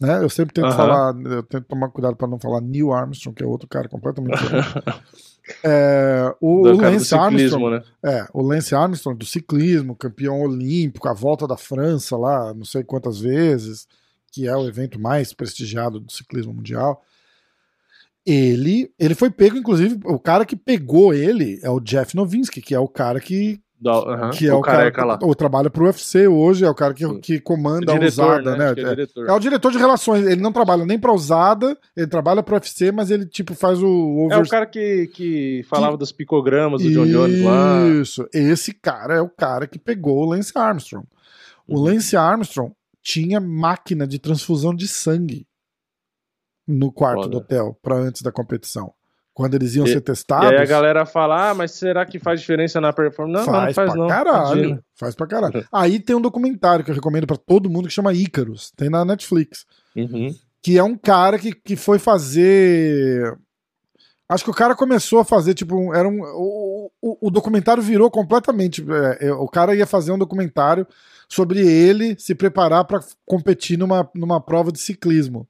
Né? Eu sempre tento Aham. falar, eu tento tomar cuidado pra não falar Neil Armstrong, que é outro cara completamente diferente. É, o, o Lance ciclismo, Armstrong, né? é, o Lance Armstrong do ciclismo, campeão olímpico, a volta da França lá, não sei quantas vezes, que é o evento mais prestigiado do ciclismo mundial. Ele, ele foi pego, inclusive, o cara que pegou ele é o Jeff Novinsky, que é o cara que, Da- aham, que é o, cara careca lá. que ou trabalha pro UFC hoje, é o cara que, que comanda O a usada, né? Que é É, diretor. é o diretor de relações, ele não trabalha nem pra usada, ele trabalha pro UFC, mas ele tipo faz o É over... o cara que, que falava dos picogramas do John Jones lá. Isso, esse cara é o cara que pegou o Lance Armstrong. O Uhum. Lance Armstrong tinha máquina de transfusão de sangue no quarto Foda. do hotel para antes da competição. Quando eles iam E- ser E testados, aí a galera fala, ah, mas será que faz diferença na performance? Não, faz, não faz pra não. caralho. Imagina. Faz pra caralho. Aí tem um documentário que eu recomendo para todo mundo que chama Ícaros. Tem na Netflix. Uhum. que é um cara que, que foi fazer. Acho que o cara começou a fazer, tipo, era um. O, o, o documentário virou completamente. é, é, o cara ia fazer um documentário sobre ele se preparar para competir numa, numa prova de ciclismo.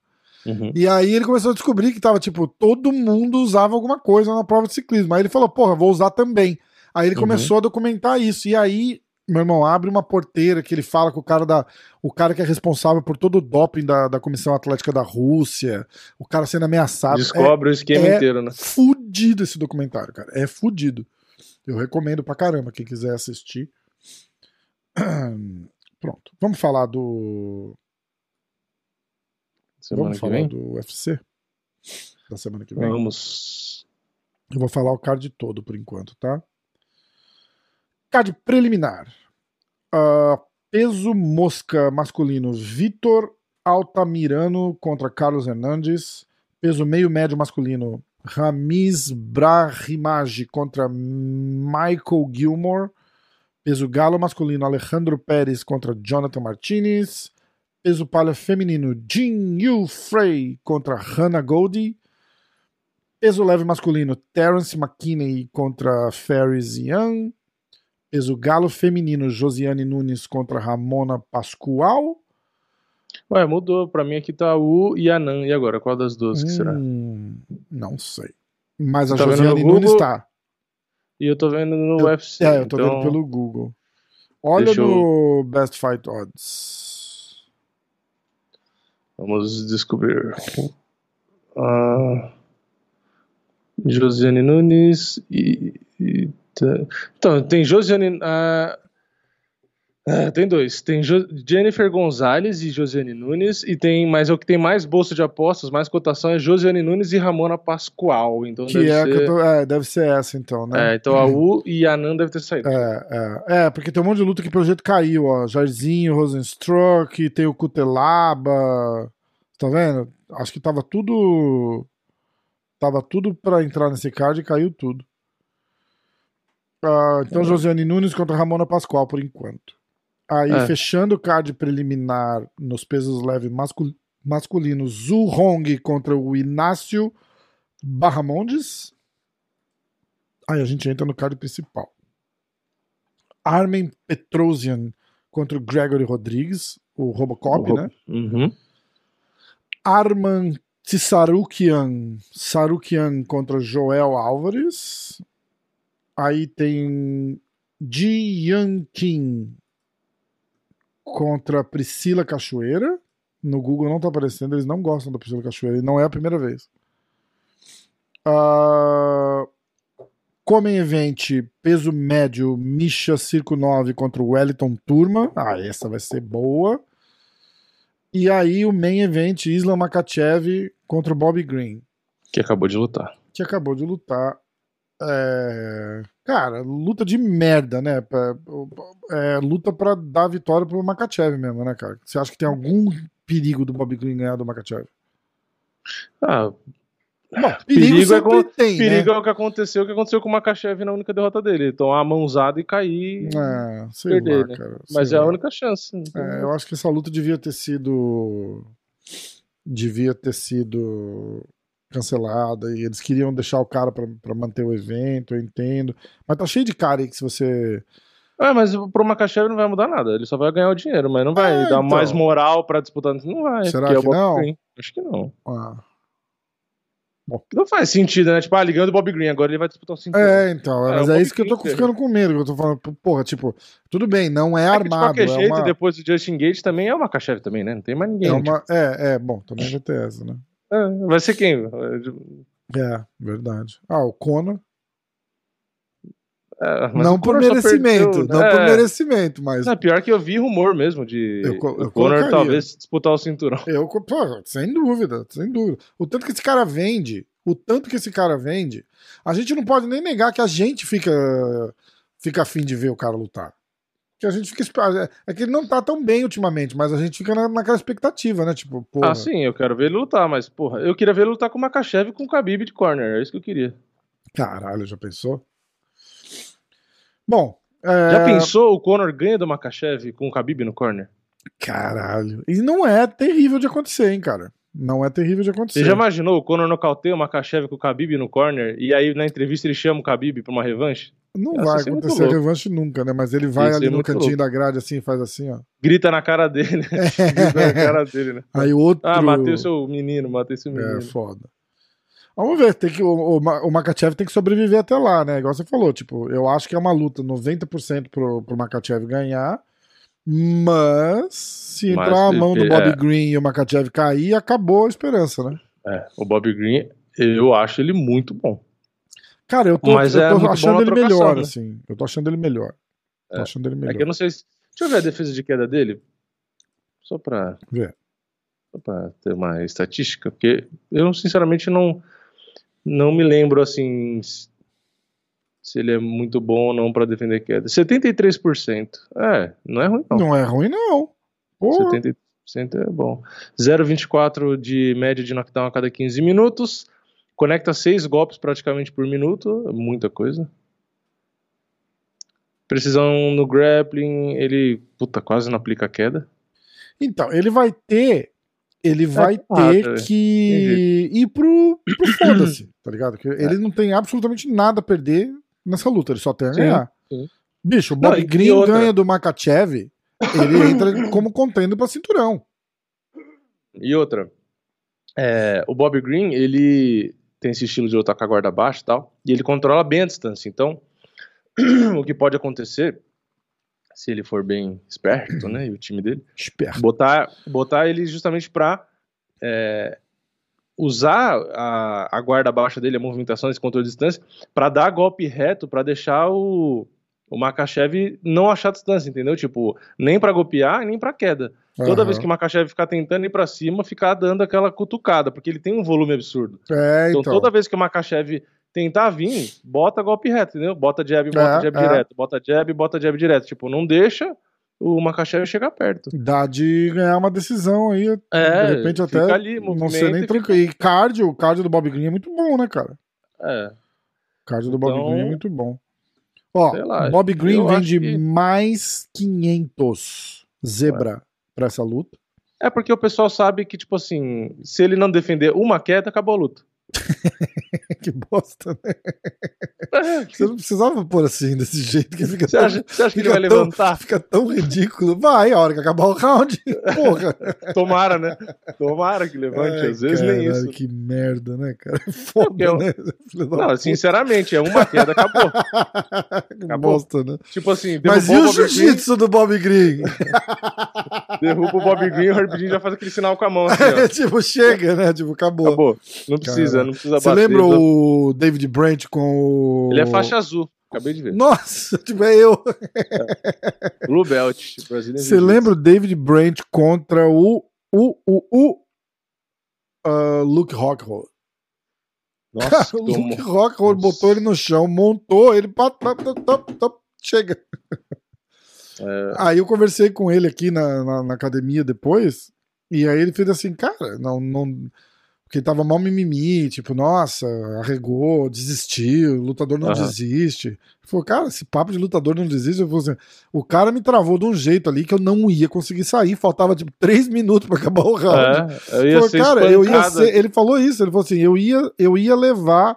Uhum. E aí ele começou a descobrir que tava, tipo, todo mundo usava alguma coisa na prova de ciclismo. Aí ele falou, porra, vou usar também. Aí ele Uhum. começou a documentar isso. E aí Meu irmão, abre uma porteira que ele fala com o cara da. O cara que é responsável por todo o doping da, da Comissão Atlética da Rússia, o cara sendo ameaçado. Descobre o esquema é inteiro, né? Fudido esse documentário, cara. É fudido. Eu recomendo pra caramba quem quiser assistir. Pronto. Vamos falar do. Semana Vamos que falar vem. do UFC? Da semana que vem. Vamos. Eu vou falar o card todo por enquanto, tá? Card preliminar. Ah, peso mosca masculino Vitor Altamirano contra Carlos Hernandes. Peso meio médio masculino Ramiz Brahimaj contra Michael Gilmore. Peso galo masculino Alejandro Pérez contra Jonathan Martinez. Peso palha feminino Jin Yu Frey contra Hannah Goldie. Peso leve masculino, Terence McKinney contra Ferris Young. Peso galo feminino, Josiane Nunes contra Ramona Pascoal. Ué, mudou. Pra mim aqui tá U e Anan. E agora? Qual das duas que será? Hum, não sei. Mas a Tá Josiane Nunes tá. E eu tô vendo no Eu- UFC. É, eu tô então... vendo pelo Google. Olha Deixa eu- no Best Fight Odds. Vamos descobrir. Ah, Josiane Nunes e. e Então, tem Josiane. ah, ah, tem dois. Tem Jo- Jennifer Gonzalez e Josiane Nunes. E tem, mas o que tem mais bolsa de apostas, mais cotação é Josiane Nunes e Ramona Pascoal. Então Que deve é, ser. tô- é, deve ser essa então, né? É, então a U e a Anan deve ter saído. É, é, é, porque tem um monte de luta que pelo jeito caiu, ó. Jairzinho, Rosenstruck, tem o Cutelaba. Tá vendo? Acho que tava tudo. Tava tudo pra entrar nesse card e caiu tudo. Ah, então, Josiane Nunes contra Ramona Pascoal por enquanto. Aí, É. fechando o card preliminar nos pesos leves mascul masculinos, Zhu Hong contra o Inácio Barramondes. Aí a gente entra no card principal. Armen Petrosian contra o Gregory Rodrigues, o Robocop, O- né? Uhum. Arman Tissarukian, Sarukian contra Joel Álvares. Aí tem Ji Yan Kim contra Priscila Cachoeira. No Google não tá aparecendo, eles não gostam da Priscila Cachoeira, e não é a primeira vez. Ah, Comem Event, peso médio, Misha Circo 9 contra o Wellington Turma. Ah, essa vai ser boa. E aí o main event, Islam Makachev contra o Bobby Green, Que acabou de lutar. que acabou de lutar. É, Cara, luta de merda, né? É, luta pra dar vitória pro Makachev mesmo, né, cara? Você acha que tem algum perigo do Bobby Green ganhar do Makachev? Ah, Bom, perigo, Perigo é com- tem, perigo né? é o que aconteceu, o que aconteceu com o Makachev na única derrota dele. Tomar a mãozada e cair. É, sei perder, lá, né? cara. Mas é a única chance. É, eu acho que essa luta devia ter sido. Devia ter sido cancelada e eles queriam deixar o cara pra pra manter o evento, eu entendo. Mas tá cheio de cara aí que se você. É, mas pro Makachev não vai mudar nada. Ele só vai ganhar o dinheiro, mas não vai É, dar então. mais moral pra disputar. Não vai. Será é que Bob não? Green. Acho que não. Ah. Não faz sentido, né? Tipo, ah, ligando o Bob Green, agora ele vai disputar o cinturão. É, então, É, mas é Bobby isso que eu tô ficando com medo. que Eu tô falando, porra, tipo, tudo bem, não é É que, de armado. qualquer é jeito, uma, depois do Justin Gate também é o Makachev também, né? Não tem mais ninguém. é, tipo, uma- é, é, bom, também vai ter essa, né? É, vai ser quem? É, verdade. Ah, o Conor. É, Não por merecimento, perdeu, não né? por É. merecimento, mas pior que eu vi rumor mesmo de Eu eu Conor talvez disputar o cinturão. Eu, pô, sem dúvida, sem dúvida. O tanto que esse cara vende, o tanto que esse cara vende, a gente não pode nem negar que a gente fica fica afim de ver o cara lutar. Que a gente fica é que ele não tá tão bem ultimamente, mas a gente fica na, naquela expectativa, né? Tipo, pô, Ah, sim, eu quero ver ele lutar, mas, porra, eu queria ver ele lutar com o Makachev e com o Khabib de corner, é isso que eu queria. caralho, já pensou? Bom, é, Já pensou o Conor ganha do Makachev com o Khabib no corner? caralho. E não é terrível de acontecer, hein, cara? Não é terrível de acontecer. Você já imaginou o Conor nocauteia o Makachev com o Khabib no corner e aí na entrevista ele chama o Khabib pra uma revanche? Não vai acontecer revanche nunca, né? Mas ele vai ali no cantinho louco. da grade assim, faz assim, ó. Grita na cara dele, Grita na cara dele, né? Aí o outro. Ah, matei o seu menino, matei seu É menino. foda. Vamos ver, tem que, o, o, o Makachev tem que sobreviver até lá, né? Igual você falou, tipo, eu acho que é uma luta 90% pro, pro Makachev ganhar, mas se Mas entrar a mão do Bob é. Green e o Makachev cair, acabou a esperança, né? É, o Bob Green, eu acho ele muito bom. Cara, eu tô, Mas eu é tô achando ele trocação, melhor, né? assim. Eu tô achando ele melhor. Tô É. achando ele É melhor. que eu não sei se... Deixa eu ver a defesa de queda dele. Só pra, Vê. só pra ter uma estatística, porque eu sinceramente não, não me lembro assim se ele é muito bom ou não pra defender queda. 73%. É, não é ruim não. Não é ruim, não. Porra. 70% é bom. 0,24 de média de knockdown a cada 15 minutos. Conecta 6 golpes praticamente por minuto. é Muita coisa. Precisão no grappling. Ele, puta, quase não aplica queda. Então, ele vai ter. Ele vai porrada, ter que ir pro, pro foda-se, tá ligado? Que ele não tem absolutamente nada a perder nessa luta, ele só tem a ganhar. sim. Bicho, o Bob Green ganha do Makachev, ele entra como contendo pra cinturão. E outra. é, o Bob Green, ele tem esse estilo de lutar com a guarda baixa e tal. E ele controla bem a distância. Então, o que pode acontecer, se ele for bem esperto, né? E o time dele. Esperto. botar, botar ele justamente para usar a, a guarda baixa dele, a movimentação, esse controle de distância, para dar golpe reto, para deixar o, o Makachev não achar distância, entendeu? Tipo, nem para golpear, nem para queda. Toda Aham. vez que o Makachev ficar tentando ir para cima, ficar dando aquela cutucada, porque ele tem um volume absurdo. É, Então, então. toda vez que o Makachev tentar vir, bota golpe reto, entendeu? Bota jab, bota É, jab é. direto, bota jab, bota jab direto. Tipo, não deixa o Makachev chegar perto. Dá de ganhar uma decisão aí. É, de repente fica até ali, não ser movimenta nem tranquilo. E cardio, o cardio do Bob Green é muito bom, né, cara? É. O cardio do Bob Então, Green é muito bom. Ó, sei lá, Bob Green eu vem acho de que- mais 500 zebra pra essa luta. É porque o pessoal sabe que, tipo assim, se ele não defender uma queda, acabou a luta. que bosta, né? Você não precisava pôr assim, desse jeito que fica Você acha, você acha que ele vai tão- levantar? Fica tão ridículo. Vai, a hora que acabar o round. Porra. Tomara, né? Tomara que levante. Ai, Às vezes nem caralho, isso. Que merda, né, cara? Foda, porque eu- né? Filho da Não, sinceramente, é uma queda, acabou. acabou. bosta, né? Tipo assim, Mas e o Green, jiu-jitsu do Bob Green? derruba o Bob Green, o Herbidinho já faz aquele sinal com a mão assim, ó. tipo, chega, né? Tipo, acabou. Acabou. Não precisa, não precisa Você bater. lembra o David Brent com o. Ele é faixa azul. Acabei de ver. Nossa, tipo, é eu. Blue Belt. Você lembra o David Brent contra o. O. O. O. ah, Luke Rockhold. Nossa, o Luke. Rockhold botou ele no chão, montou ele. Pá, pá, pá, pá, pá, chega. É, Aí eu conversei com ele aqui na, na, na academia depois, e aí ele fez assim, cara, não, não. Porque ele tava mal mimimi, tipo, nossa, arregou, desistiu, lutador não Aham. desiste. Ele falou, cara, esse papo de lutador não desiste, eu assim, o cara me travou de um jeito ali que eu não ia conseguir sair, faltava tipo três minutos pra acabar o round. é, eu ia Falou, ser cara, eu ia ser, ele falou isso, ele falou assim, eu ia, eu ia levar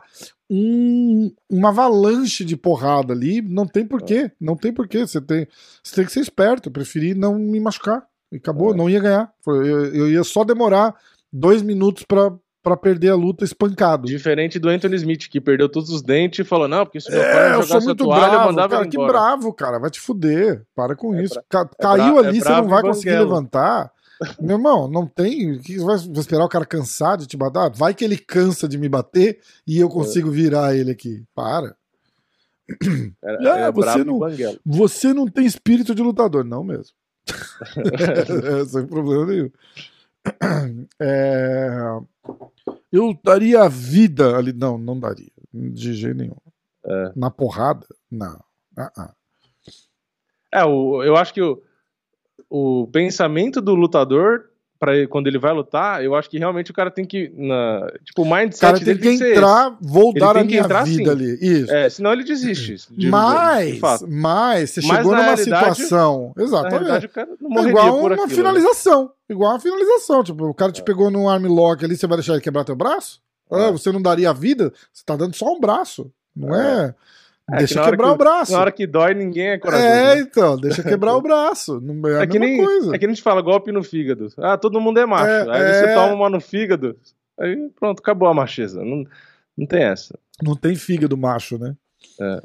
um, uma avalanche de porrada ali, não tem porquê, não tem porquê, você tem, você tem que ser esperto, eu preferi não me machucar, e acabou, É. não ia ganhar, eu, eu ia só demorar dois minutos pra, pra perder a luta espancado. Diferente do Anthony Smith, que perdeu todos os dentes e falou: Não, porque se meu É, pai eu sou muito toalha, bravo, mandava cara, que bravo, cara, vai te fuder, para com É isso. Ca- é Caiu bra- ali, é você não vai conseguir banguelo. levantar. Meu irmão, não tem. vai esperar o cara cansar de te bater? Vai que ele cansa de me bater e É. eu consigo virar ele aqui. Para. Era, Ah, você não-. Você não tem espírito de lutador, não mesmo. É, Sem problema nenhum. É, Eu daria a vida ali. Não, não daria. De jeito nenhum. É. Na porrada? Não. Ah, ah. É, o, eu acho que o, o pensamento do lutador, ele- quando ele vai lutar, eu acho que realmente o cara tem que. Na, tipo, o O mindset cara tem que ser entrar, vou Ele dar a tem minha entrar vida sim. ali. Isso. É, senão ele desiste. de- de- de Mas, mas, você Mas chegou na numa situação. Exatamente. realidade, o cara não É igual por uma aquilo. né? finalização. Igual uma finalização. Tipo, o cara te pegou num arm lock ali, você vai deixar ele quebrar teu braço? Ah, É. você não daria a vida? Você tá dando só um braço. Não é? É, deixa que na hora quebrar que o braço. Na hora que dói, ninguém é corajoso. É, né? então, deixa quebrar o braço. Não é É que, nem, coisa. é que a gente fala golpe no fígado. Ah, todo mundo é macho. É, Aí é. você toma uma no fígado. Aí pronto, acabou a macheza. Não, não tem essa. Não tem fígado macho, né? É.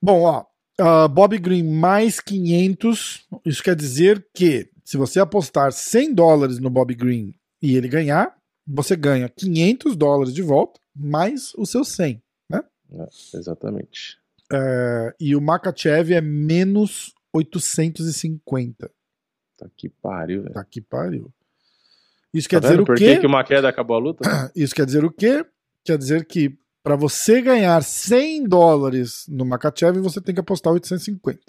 Bom, ó. ah, Bob Green mais 500. Isso quer dizer que se você apostar 100 dólares no Bob Green e ele ganhar, você ganha 500 dólares de volta, mais os seus 100. É, exatamente. É, e o Makachev é menos 850. Tá que pariu, velho. Tá que pariu. Isso Tá quer dizer o por quê? que, que o Maqueda acabou a luta? Isso quer dizer o quê? Quer dizer que para você ganhar 100 dólares no Makachev, você tem que apostar 850.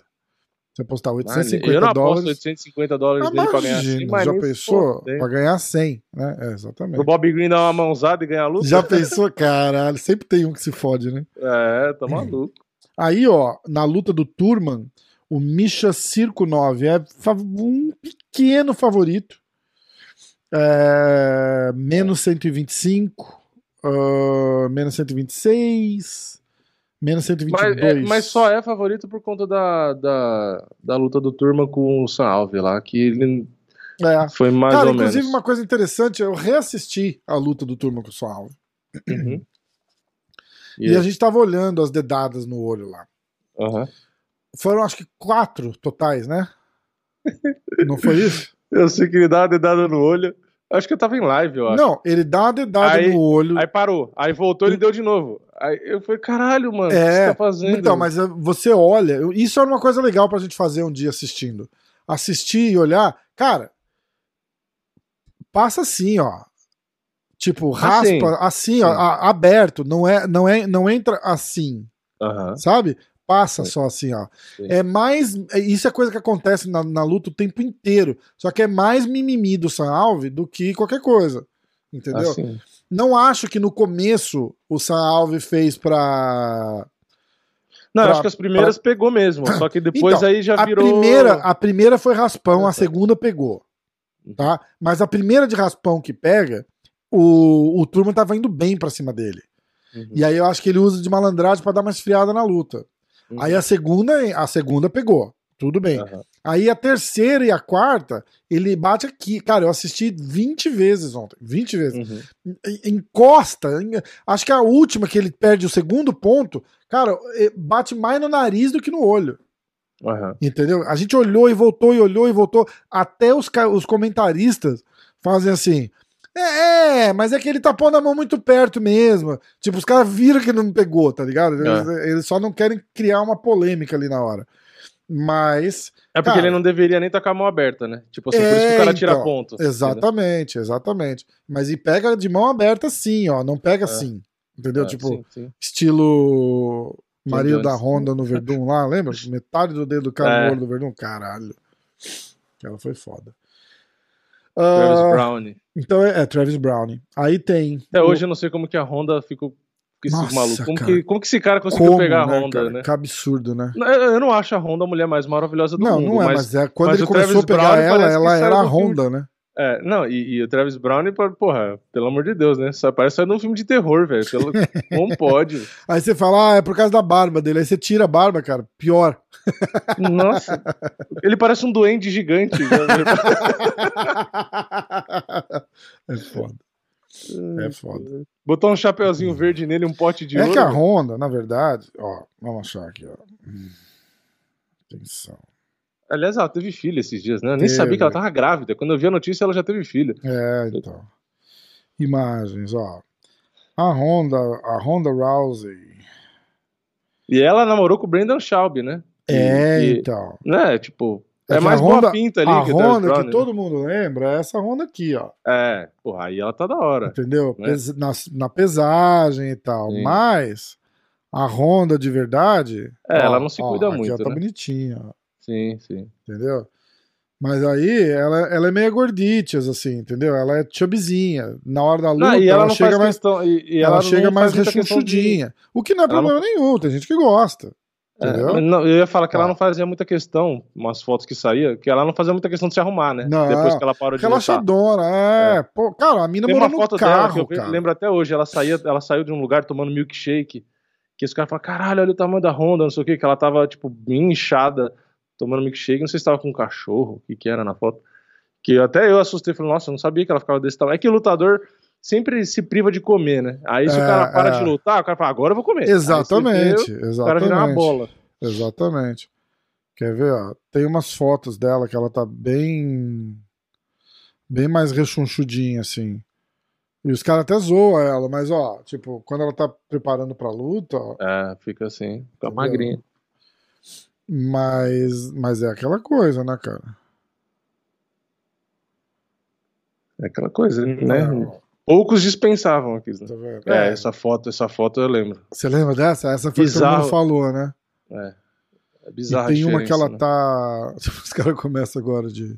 Se apostar Mano, 850 eu não aposto dólares. 850 dólares dele pra ganhar 100, Imagina, mas já pensou? fodendo. Pra ganhar 100, né? É, exatamente. O Bob Green dar uma mãozada e ganhar a luta? Já pensou? Caralho, sempre tem um que se fode, né? É, tá maluco. Aí, ó, na luta do Turman, o Misha Circo 9 é um pequeno favorito. É, menos 125, ah, menos 126, menos Mas, 122. é, mas só é favorito por conta da, da, da luta do Turma com o Sam Alve lá, que ele É. foi mais Cara, ou inclusive, menos. uma coisa interessante, eu reassisti a luta do Turman com o Suave. Uhum. E a gente tava olhando as dedadas no olho lá. Aham. Foram, acho que, quatro totais, né? Não foi isso? Eu sei que ele dá uma dedada no olho. Acho que eu tava em live, eu acho. Não, ele dá uma dedada Aí- no olho. Aí parou. Aí voltou ele deu de novo. Aí eu falei, caralho, mano, o que É, você tá fazendo? Então, mas você olha, isso é uma coisa legal pra gente fazer um dia assistindo. Assistir e olhar, cara, passa assim, ó. Tipo, raspa assim, ó, Sim. a- aberto, não é, não é, não entra assim, Aham. sabe? Passa só assim, ó. Sim. É mais, isso é coisa que acontece na, na luta o tempo inteiro. Só que é mais mimimi do Alve do que qualquer coisa. Entendeu? Assim. Não acho que no começo o Sam Alve fez pra Não, Pra- acho que as primeiras pegou mesmo. Só que depois Então, aí já a virou. primeira, a primeira foi raspão, a Uhum. segunda pegou. Tá? Mas a primeira de raspão que pega, o, o Turma tava indo bem pra cima dele. Uhum. E aí eu acho que ele usa de malandragem pra dar uma esfriada na luta. Uhum. Aí a segunda, a segunda pegou. Tudo bem. Aham. Aí a terceira e a quarta, ele bate aqui. Cara, eu assisti 20 vezes ontem. 20 vezes. Uhum. En- Encosta. en- Acho que a última que ele perde o segundo ponto, cara, eh, bate mais no nariz do que no olho. Aham. Entendeu? A gente olhou e voltou e olhou e voltou. Até os, os comentaristas fazem assim. É, é, mas é que ele tá pondo a mão muito perto mesmo. Tipo, os caras viram que não pegou, tá ligado? Eles, eles só não querem criar uma polêmica ali na hora. Mas. É porque Cara, ele não deveria nem estar com a mão aberta, né? Tipo assim, por É, isso que o cara tira então, ponto. Exatamente, exatamente. Mas e pega de mão aberta assim, ó. Não pega assim. Entendeu? É, tipo, sim, sim. estilo marido Jones. da Honda no Verdun lá, lembra? Metade do dedo do cara É. no olho do Verdun. Caralho. Aquela foi foda. Travis Ah, Brown. Então é, é, Travis Brown. Aí tem. Até o- hoje eu não sei como que a Honda ficou Nossa, malucos. Como cara. que, como que esse cara conseguiu como, pegar a né, Honda, cara? né? Que absurdo, né? Não, Eu não acho a Honda a mulher mais maravilhosa do Não, mundo, não é, mas, mas, é, quando mas ele começou a pegar Brown ela, ela era a. Honda, né? É, não, e, e o Travis Brown, porra, pelo amor de Deus, né? Só parece sair de um filme de terror, velho. Pelo- Como pode? Aí você fala, ah, é por causa da barba dele. Aí você tira a barba, cara. Pior. Nossa. Ele parece um duende gigante. é foda. É foda. Botou um chapeuzinho verde nele, um pote de É ouro. que a Honda, na verdade, ó, vamos achar aqui, ó. Hum. Atenção. Aliás, ela teve filho esses dias, né? Eu nem Teve. sabia que ela tava grávida. Quando eu vi a notícia, ela já teve filho. É, então. Imagens, ó. A Honda, a Honda Rousey. E ela namorou com o Brandon Schaub, né? É, e- então. Né? Tipo, É é, mais Honda- boa pinta ali a que Honda Brown, que né? todo mundo lembra é essa Honda aqui, ó. É, porra, aí ela tá da hora. Entendeu? Né? Na, na pesagem e tal. Sim. Mas a Honda de verdade. É, ó, ela não se ó, cuida aqui, muito, Ó, tá né? bonitinha, ó, Sim, sim. entendeu? Mas aí ela, ela é meio gorditias, assim, entendeu? Ela é chubzinha. Na hora da luta, Não, ela, ela, chega mais, questão. E, e ela ela chega mais questão de- rechonchudinha. O que não é Ela não- problema nenhum, tem gente que gosta. É, não, eu ia falar que Ó. ela não fazia muita questão, umas fotos que saía, que ela não fazia muita questão de se arrumar, né? Não, Depois que ela parou de lutar. Relaxadona, é. Pô, cara, a mina Tem uma no foto dela carro, que eu lembro até hoje. Ela, saía, ela saiu de um lugar tomando milkshake. Que esse cara fala: caralho, olha o tamanho da Honda, não sei o que. Que ela tava, tipo, bem inchada, tomando milkshake. Não sei se tava com um cachorro, o que que era na foto. Que até eu assustei. Falei, nossa, eu não sabia que ela ficava desse tamanho. É que o lutador, sempre se priva de comer, né? Aí se É, o cara para é. de lutar, o cara fala, agora eu vou comer. Exatamente, vê, O cara vira uma exatamente. bola. Exatamente. Quer ver, ó? Tem umas fotos dela que ela tá bem. bem mais rechonchudinha, assim. E os caras até zoam ela, mas ó, tipo, quando ela tá preparando pra luta, ó, É, fica assim, fica Entendeu? magrinha. Mas, mas é aquela coisa, né, cara? É aquela coisa, né? Não, Poucos dispensavam aqui. Né? tá vendo? É, É, essa foto, essa foto eu lembro. Você lembra dessa? Essa foi que todo Bizarro. falou, né? É, é E bizarro. tem a uma que ela né? tá. Os caras começam agora de.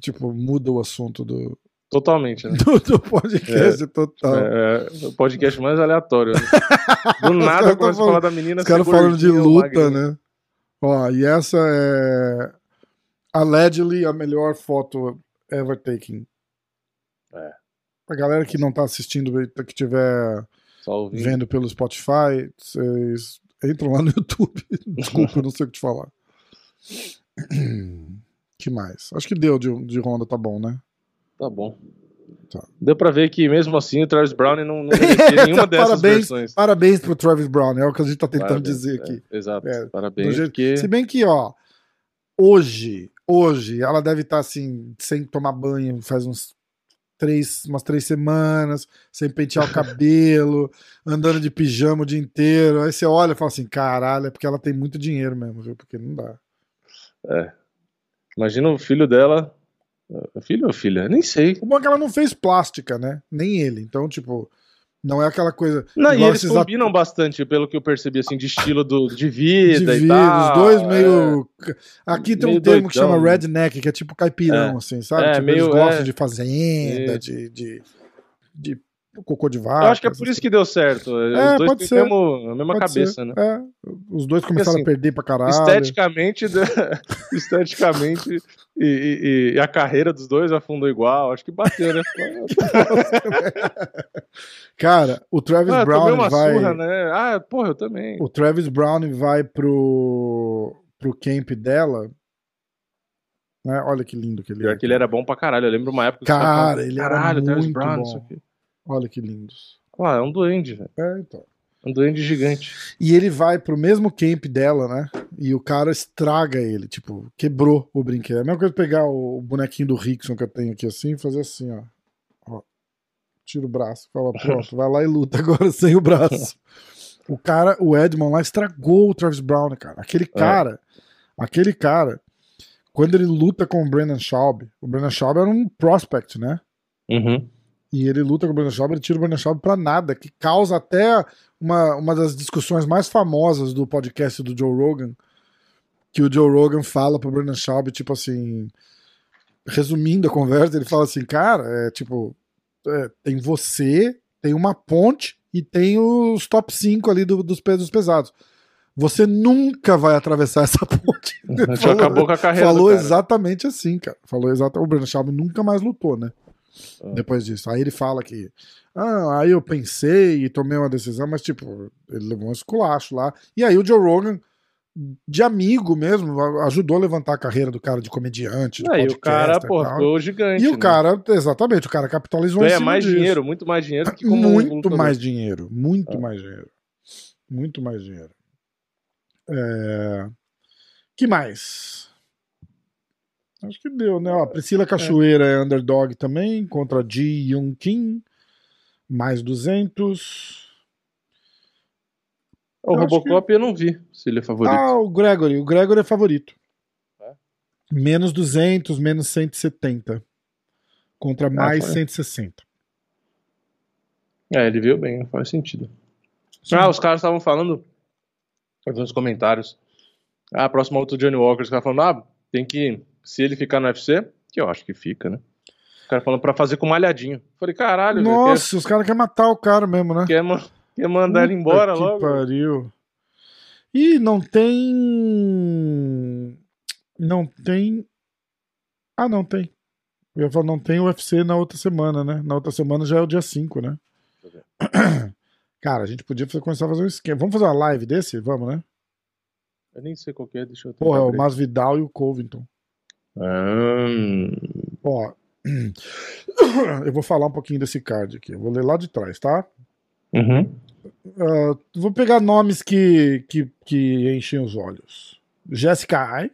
Tipo, muda o assunto do, Totalmente, né? do, do podcast total. É, é o podcast mais aleatório. Né? Do nada começa a falar da menina. Os caras falando de luta, né? Ó, e essa é. Allegedly a melhor foto ever taken. É. A galera que não tá assistindo, que tiver vendo pelo Spotify, vocês entram lá no YouTube. Desculpa, eu não sei o que te falar. que mais? Acho que deu de, de Honda, tá bom, né? Tá bom. Tá. Deu pra ver que mesmo assim o Travis Brown não, não nenhuma dessas Parabéns, versões. Parabéns pro Travis Brown, é o que a gente tá tentando Parabéns, dizer é, aqui. exato. É, Parabéns. jeito- porque... Se bem que, ó, hoje, hoje, ela deve estar assim, sem tomar banho, faz uns três, umas três semanas, sem pentear o cabelo, andando de pijama o dia inteiro. Aí você olha e fala assim, caralho, é porque ela tem muito dinheiro mesmo, viu? Porque não dá. Imagina o filho dela. É Filho ou filha? Nem sei. O bom é que ela não fez plástica, né? Nem ele. Então, tipo, não é aquela coisa. Não, e eles combinam bastante, pelo que eu percebi, assim, de estilo do, de vida de e vida, tal. os dois é. meio. Aqui tem um meio termo que doidão, chama né? redneck, que é tipo caipirão, É. assim, sabe? É, tipo, meio- eles gostam é. de fazenda, É. de, de, de cocô de vaca. Eu acho que é por isso que deu certo. É, Os dois pode ser. a mesma, a mesma Pode cabeça, ser. né? É, os dois começaram assim, a perder pra caralho. Esteticamente, esteticamente e, e- e a carreira dos dois afundou igual. Acho que bateu, né? Cara, o Travis ah, Brown uma vai. surra, né? Ah, porra, eu também. O Travis Brown vai pro, pro camp dela. Né? Olha que lindo que ele Pior é. que ele era bom pra caralho. Eu lembro uma época que Cara, falavam, ele era caralho, Travis muito Brown, bom. Olha que lindos. Ah, é um duende, velho. É, então. Um duende gigante. E ele vai pro mesmo camp dela, né? E o cara estraga ele, tipo, quebrou o brinquedo. É a mesma coisa pegar o bonequinho do Rickson que eu tenho aqui assim e fazer assim, ó. ó. Tira o braço, fala, pronto, vai lá e luta agora sem o braço. O cara, o Edmond lá estragou o Travis Brown, né, cara. Aquele cara, aquele cara, quando ele luta com o Brandon Schaub, o Brandon Schaub era um prospect, né? Uhum. E ele luta com o Brandon Schaub, ele tira o Brandon Schaub pra nada, que causa até uma, uma das discussões mais famosas do podcast do Joe Rogan, que o Joe Rogan fala pro Brandon Schaub, tipo assim, resumindo a conversa, ele fala assim, cara, é tipo, é, tem você, tem uma ponte e tem os top 5 ali do- dos pesos pesados. Você nunca vai atravessar essa ponte. Já acabou com a carreira Falou exatamente assim, cara. Falou exatamente. O Brandon Schaub nunca mais lutou, né? Ah. Depois disso. Aí ele fala que. Ah, aí eu pensei e tomei uma decisão, mas tipo, ele levou um esculacho lá. E aí o Joe Rogan, de amigo mesmo, ajudou a levantar a carreira do cara de comediante. De Aí o cara, e pô, ficou gigante. E o né? cara, exatamente, o cara capitalizou ganha mais disso. dinheiro, muito mais dinheiro que como Muito lutador. mais dinheiro, muito Ah. mais dinheiro. Muito mais dinheiro. É... Que mais? Acho que deu, né? Ó, a Priscila Cachoeira é. underdog também, contra Ji Young Kim. Mais 200. O Eu Robocop eu não vi se ele é favorito. Ah, o Gregory. O Gregory é favorito. É? Menos 200, menos 170. Contra mais foi. 160. É, ele veio bem, faz sentido. Ah, os caras estavam falando, fazendo uns comentários. Ah, a próxima luta do Johnny Walker, os caras falando, ah, tem que, se ele ficar no UFC, que eu acho que fica, né? O cara falando pra fazer com malhadinho. Falei, caralho, Nossa, os caras querem matar o cara mesmo, né? quer, quer, ma- quer mandar ele embora Puta que logo? pariu. E não tem. Não tem. Ah, não tem. Eu ia falar, não tem UFC na outra semana, né? Na outra semana já é o dia 5, né? Cara, a gente podia começar a fazer um esquema. Vamos fazer uma live desse? Vamos, né? Eu nem sei qual que é, deixa eu Porra, é o. Masvidal e o Covington. Ó, Eu vou falar um pouquinho desse card aqui. Eu vou ler lá de trás, tá? Uhum. Ah, vou pegar nomes que, que, que enchem os olhos. Jessica Ai.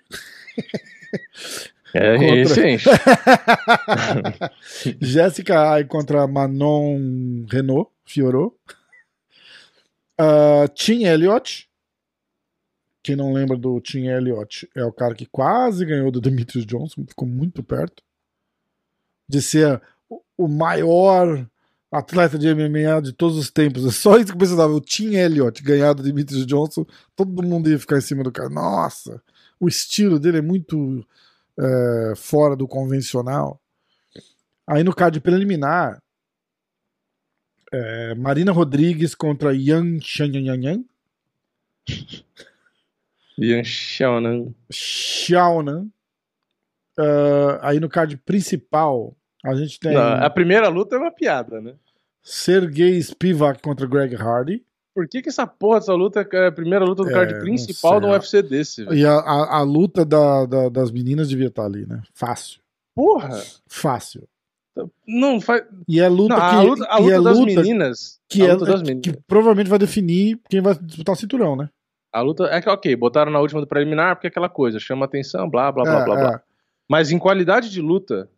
É, Contra- esse enche. Jessica Ai contra Manon Renault, Fiorot. Uh, Tim Elliott. Quem não lembra do Tim Elliott é o cara que quase ganhou do Demetrius Johnson, ficou muito perto de ser o- maior atleta de MMA de todos os tempos. É só isso que eu precisava. O Tim Elliott ganhar do Demetrius Johnson, todo mundo ia ficar em cima do cara. Nossa, o estilo dele é muito é, fora do convencional. Aí no card preliminar, é, Marina Rodrigues contra Yan Shanyanyan. Ian Shonen. Xiaonan. Ah, aí no card principal, a gente tem Não, a primeira luta é uma piada, né? Sergei Spivak contra Greg Hardy. Por que, que essa porra dessa luta é a primeira luta do É, card principal de um UFC desse, velho? E a, a, a luta da, da- das meninas devia estar ali, né? Fácil. Porra! Fácil. Não faz. E é luta Não, que. a luta, a luta é das luta meninas. que, a é, luta das que meninas. provavelmente vai definir quem vai disputar o cinturão, né? A luta é que, ok, botaram na última do preliminar porque é aquela coisa, chama atenção, blá, blá, blá, É, blá, blá. é. Mas em qualidade de luta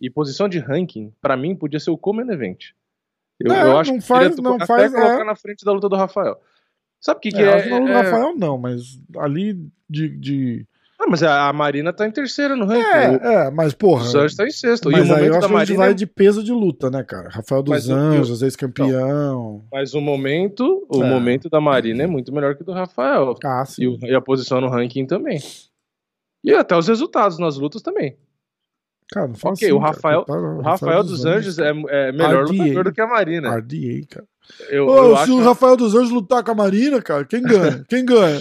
e posição de ranking, pra mim podia ser o Common Event. Eu, É, eu acho não que faz- não até faz, colocar é. na frente da luta do Rafael. Sabe o que, que É, é? o é- Rafael não, mas ali de. de... Ah, mas a Marina tá em terceira no ranking. o É, é, mas porra. Dos Anjos tá em sexto. e o Mas aí eu momento acho da Marina. vai de peso de luta, né, cara? Rafael dos Mas o- Anjos, ex-campeão. Mas o momento, o É. momento da Marina é muito melhor que o do Rafael. Ah, E, sim. o- e a posição no ranking também. E até os resultados nas lutas também. Cara, não fala Ok, assim, o cara. Rafael- O Rafael dos Anjos é, é melhor RDA. lutador do que a Marina. RDA, cara. Eu, Ô, eu, se acho, o Rafael dos Anjos lutar com a Marina, cara, quem ganha? quem ganha?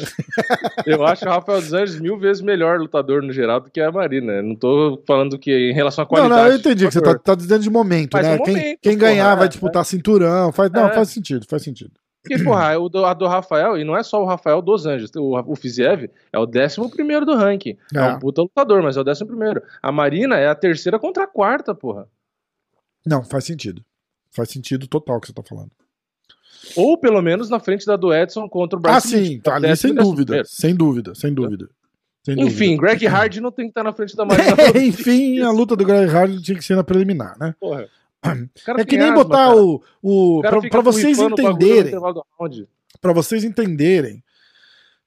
eu acho o Rafael dos Anjos mil vezes melhor lutador no geral do que a Marina. Não tô falando que em relação à Não, qualidade. não, eu entendi que você tá, tá dizendo de momento, Mas né? um quem, momento, quem ganhar porra, vai é, disputar cinturão. Faz, não, É. faz sentido, faz sentido. Porque, porra, o do, a do Rafael, e não é só o Rafael dos Anjos, o, o Fiziev é o 11 primeiro do ranking. É. É. um puta lutador, mas é o 11 primeiro. A Marina é a terceira contra a quarta, porra. Não, faz sentido. Faz sentido total o que você tá falando. Ou pelo menos na frente da do Edson contra o Bryce Ah, sim, Mitchell, tá ali sem dúvida. Sem dúvida, sem dúvida. Sem dúvida. Enfim, Greg Hardy não tem que estar na frente da Marina. Enfim, a luta do Greg Hardy tinha que ser na preliminar, né? Porra. É que nem asma, botar cara. o. o pra vocês entenderem. Pra vocês entenderem.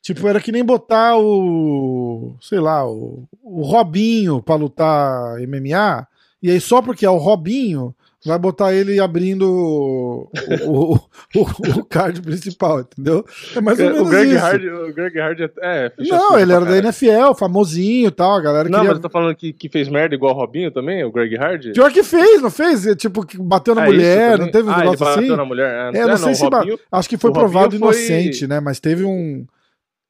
Tipo, era que nem botar o. Sei lá, o, o Robinho pra lutar MMA. E aí, só porque é o Robinho, vai botar ele abrindo o, o, o, o card principal, entendeu? É mais ou menos O Greg, isso. Hardy, o Greg Hardy é. é Não, ele era da caralho. NFL, famosinho e tal. A galera Não, queria. mas tô falando que, que fez merda igual o Robinho também, o Greg Hardy? Pior que fez, não fez? É, Tipo, bateu na É mulher, não teve um ah, negócio assim? bateu na mulher. É, não sei o se Robinho- Acho que foi provado foi- inocente, né? Mas teve um.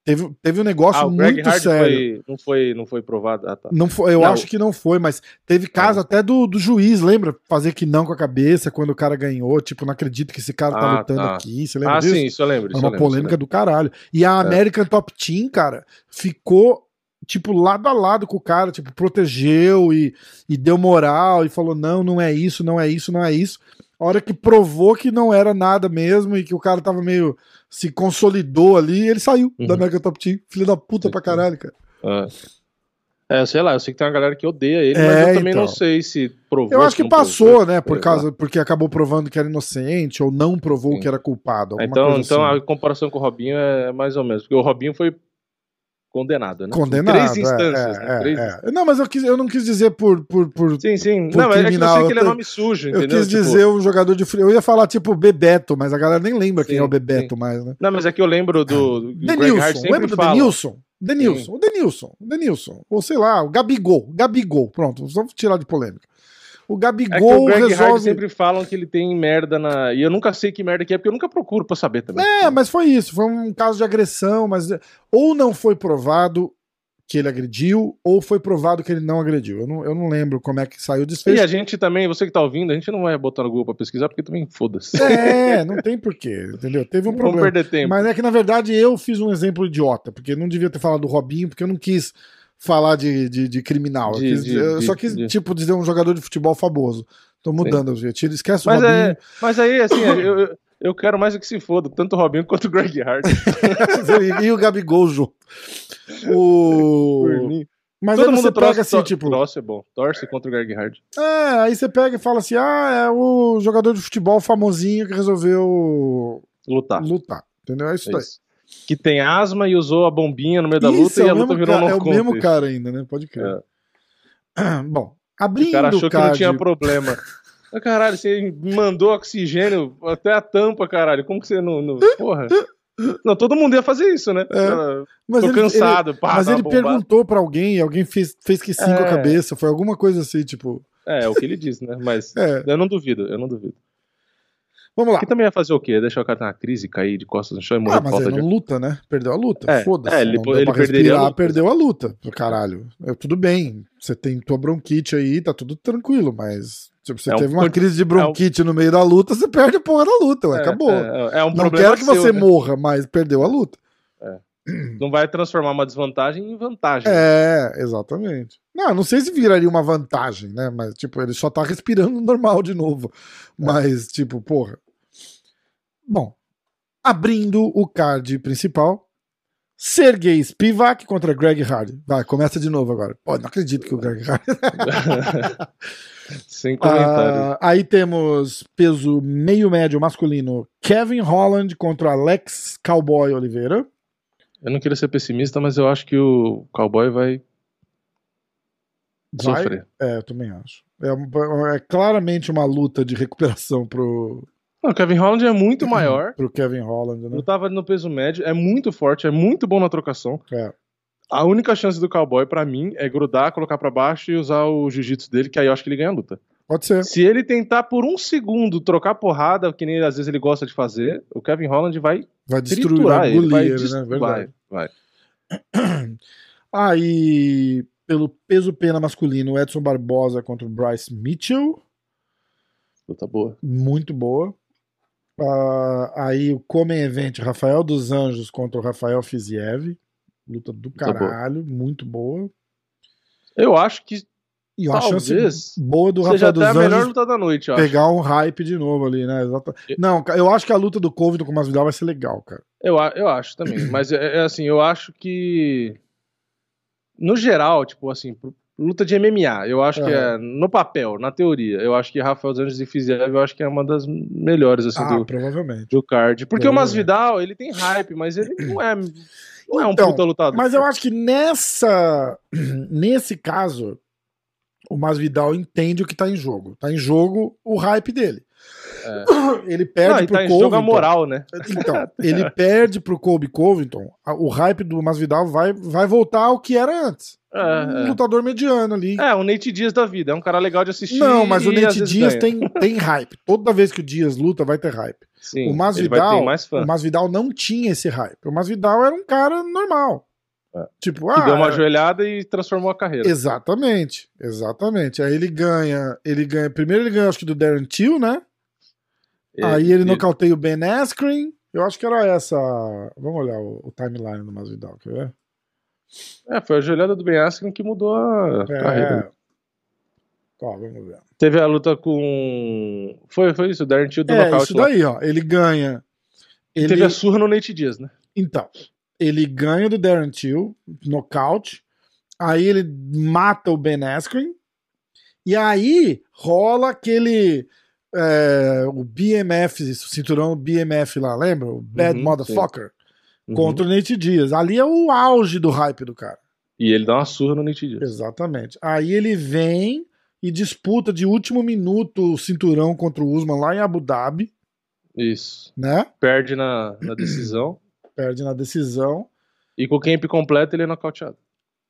Teve, teve um negócio Ah, muito sério. foi, não, foi, não foi provado. Ah, tá. Não foi, eu Não. acho que não foi, mas teve caso até do, do juiz, lembra? Fazer que não com a cabeça quando o cara ganhou. Tipo, não acredito que esse cara tá Ah, lutando tá. aqui. Você lembra Ah, disso? sim, isso eu lembro. É uma lembro, polêmica do caralho. E a American Top Team, cara, ficou, tipo, lado a lado com o cara, tipo, protegeu e, e deu moral e falou: não, não é isso, não é isso, não é isso. A hora que provou que não era nada mesmo e que o cara tava meio. Se consolidou ali, ele saiu Uhum. da American Top Team. Filho da puta pra caralho, cara. Ah. É, sei lá, eu sei que tem uma galera que odeia ele, É, mas eu também então. não sei se provou. Eu acho que passou, provou. né? Por Sei causa, porque acabou provando que era inocente ou não provou Sim. que era culpado. Então, então assim. a comparação com o Robinho é mais ou menos, porque o Robinho foi condenado, né? Condenado. Três é, instâncias, é, né? é, Três é. Não, mas eu, quis, eu não quis dizer por. por, por Sim, sim. Por Não, mas é que eu criminal, sei que ele é eu- nome sujo, eu entendeu? quis Tipo, dizer um jogador de frio. Eu ia falar tipo Bebeto, mas a galera nem lembra quem Sim, é o Bebeto mais, né? Não, mas é que eu lembro do. Hart Denilson, lembra do. Denilson? Denilson, o Denilson, o Denilson. Ou sei lá, o Gabigol, Gabigol. Pronto, vamos tirar de polêmica. O É o Gabigol Greg Hart resolve. sempre falam que ele tem merda na. E eu nunca sei que merda que é, porque eu nunca procuro pra saber também. É, mas foi isso. Foi um caso de agressão, mas ou não foi provado que ele agrediu, ou foi provado que ele não agrediu. Eu não, eu não lembro como é que saiu o E desfecho. a gente também, você que tá ouvindo, a gente não vai botar no Google pra pesquisar, porque também foda-se. É, não tem porquê, entendeu? Teve um Não vamos problema. perder tempo. Mas é que, na verdade, eu fiz um exemplo idiota, porque não devia ter falado do Robinho, porque eu não quis falar de, de, de criminal. Eu, De- quis- eu só quis, tipo, dizer um jogador de futebol famoso. Tô mudando o jeito. Esquece o Mas, Robinho. é, mas aí, assim, eu, eu, quero mais é que se foda, tanto o Robinho quanto o Greg Hart. e o Gabigol junto. O... Mas Todo aí mundo você torce, pega assim, to- tipo. Torce é bom. Torce contra o Greg Hart. É, aí você pega e fala assim: ah, é o jogador de futebol famosinho que resolveu Lutar. lutar. Entendeu? É isso É daí. Que tem asma e usou a bombinha no meio da Isso, luta é e a o luta virou no É o mesmo cara ainda, né? Pode crer. Bom, abrindo O cara achou que não card- tinha problema. Ah, Caralho, você mandou oxigênio até a tampa, caralho. Como que você não. não- Porra. Não, todo mundo ia fazer isso, né? Cara, Mas Tô ele- cansado, ele- pá, mas ele bombada. perguntou pra alguém e alguém fez, fez que sim com a É. cabeça. Foi alguma coisa assim, tipo. É, é o que ele disse, né? Mas É. eu não duvido, eu não duvido. Vamos lá. Que também ia fazer o quê? Deixar o cara ter uma crise, cair de costas no chão e morrer Ah, mas ele de não luta, né? Perdeu a luta. É, Foda-se. é, ele- não ele perderia a luta. perdeu a luta. Caralho. É, tudo bem. Você tem tua bronquite aí, tá tudo tranquilo, mas. Tipo, você É um teve uma con- crise de bronquite no meio da luta, você perde a porra da luta, ué, É, acabou. É, é um não quero que seu, você né? morra, mas perdeu a luta. Não vai transformar uma desvantagem em vantagem. É, exatamente. Não, não sei se viraria uma vantagem, né? Mas, tipo, ele só tá respirando normal de novo. Mas, tipo, porra. Bom, abrindo o card principal. Sergei Spivak contra Greg Hardy. Vai, começa de novo agora. Pô, não acredito que o Greg Hardy. Sem comentário. Ah, aí temos peso meio médio masculino Kevin Holland contra Alex Cowboy Oliveira. Eu não queria ser pessimista, mas eu acho que o cowboy vai Vai? sofrer. É, eu também acho. É, é claramente uma luta de recuperação pro, Não, o Kevin Holland é muito maior. pro Kevin Holland, né? Lutava no peso médio, é muito forte, é muito bom na trocação. É. A única chance do cowboy, pra mim, é grudar, colocar pra baixo e usar o jiu-jitsu dele, que aí eu acho que ele ganha a luta. Pode ser. Se ele tentar por um segundo trocar porrada, que nem às vezes ele gosta de fazer, o Kevin Holland vai Vai destruir, vai ele. engolir Vai, dest- né? vai, Verdade. vai. Aí, pelo peso pena masculino, Edson Barbosa contra o Bryce Mitchell. Luta boa. Muito boa. Ah, aí o Come Event, Rafael dos Anjos contra o Rafael Fiziev. Luta do boa. caralho, muito boa. Eu acho que E uma Talvez chance boa do seja Rafael até dos a melhor Anjos luta da noite, eu acho. pegar um hype de novo ali, né? Eu- Não, eu acho que a luta do Covington com o Masvidal vai ser legal, cara. Eu, a- eu acho também. Mas é, é assim, eu acho que. No geral, tipo assim, luta de MMA, eu acho que é. No papel, na teoria, eu acho que Rafael dos Anjos e Fiziev, eu acho que é uma das melhores, assim, Ah, do, provavelmente. do card. Porque o. Masvidal, ele tem hype, mas ele não é. Não é um Então, puta lutador. Mas eu acho que nessa. Nesse caso, o Masvidal entende o que tá em jogo. Tá em jogo o hype dele. Ele Não, perde e pro tá Covington. jogo a moral, né? Então, ele perde pro Colby Covington. O hype do Masvidal vai, vai voltar ao que era antes. Um É, lutador mediano ali. é. é, o Nate Dias da vida. É um cara legal de assistir. Não, mas o Nate Dias tem, tem hype. Toda vez que o Dias luta, vai ter hype. Sim, o ele Masvidal, ter mais fã. o Masvidal não tinha esse hype. O Masvidal era um cara normal. É. Tipo, ah, deu uma é- joelhada e transformou a carreira. Exatamente, exatamente. Aí ele ganha, ele ganha. Primeiro ele ganha, acho que do Darren Till, né? Aí ele nocauteia o Ben Askren. Eu acho que era essa. Vamos olhar o, o timeline do Masvidal, quer ver? É, foi a joelhada do Ben Askren que mudou a carreira. É. Ó, vamos ver. Teve a luta com. Foi, foi isso, o Darren Till do É, nocaute isso lá. daí, ó. Ele ganha. Ele, Teve a surra no Nate Dias, né? Então, ele ganha do Darren Till, nocaute. Aí ele mata o Ben Askren. E aí rola aquele. é, o BMF, o cinturão BMF lá, lembra? O Bad Uhum, Motherfucker. Uhum. Contra o Nate Diaz. Ali é o auge do hype do cara. E ele dá uma surra no Nate Dias. Exatamente. Aí ele vem e disputa de último minuto o cinturão contra o Usman lá em Abu Dhabi, Isso. né? Perde na, na decisão. Perde na decisão. e com o camp completo ele é nocauteado.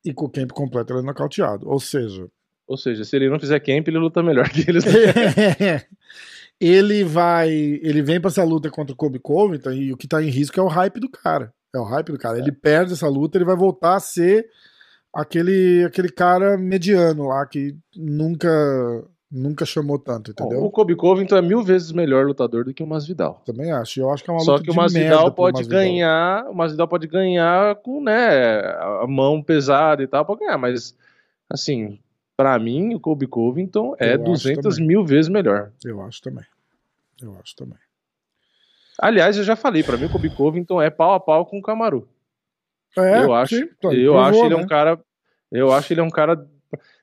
E com o camp completo ele é nocauteado. Ou seja, Ou seja, se ele não fizer camp, ele luta melhor que eles. ele vai. Ele vem pra essa luta contra o Kobe Covington e o que tá em risco é o hype do cara. É o hype do cara. Ele perde essa luta, ele vai voltar a ser aquele, aquele cara mediano lá que nunca Nunca chamou tanto, entendeu? O Kobe Covington é mil vezes melhor lutador do que o Masvidal. Também acho. Eu acho que é uma Só luta que o Masvidal pode Masvidal. ganhar, o Masvidal pode ganhar com, né, a mão pesada e tal, pode ganhar, mas assim, pra mim o Kobe Covington é Eu acho 200 também. mil vezes melhor. Eu acho também. Eu acho também. Aliás, eu já falei, pra mim o Kobe Covington é pau a pau com o Camaru. É, eu acho, sim, ele eu provou, acho ele é né? um cara, eu acho ele é um cara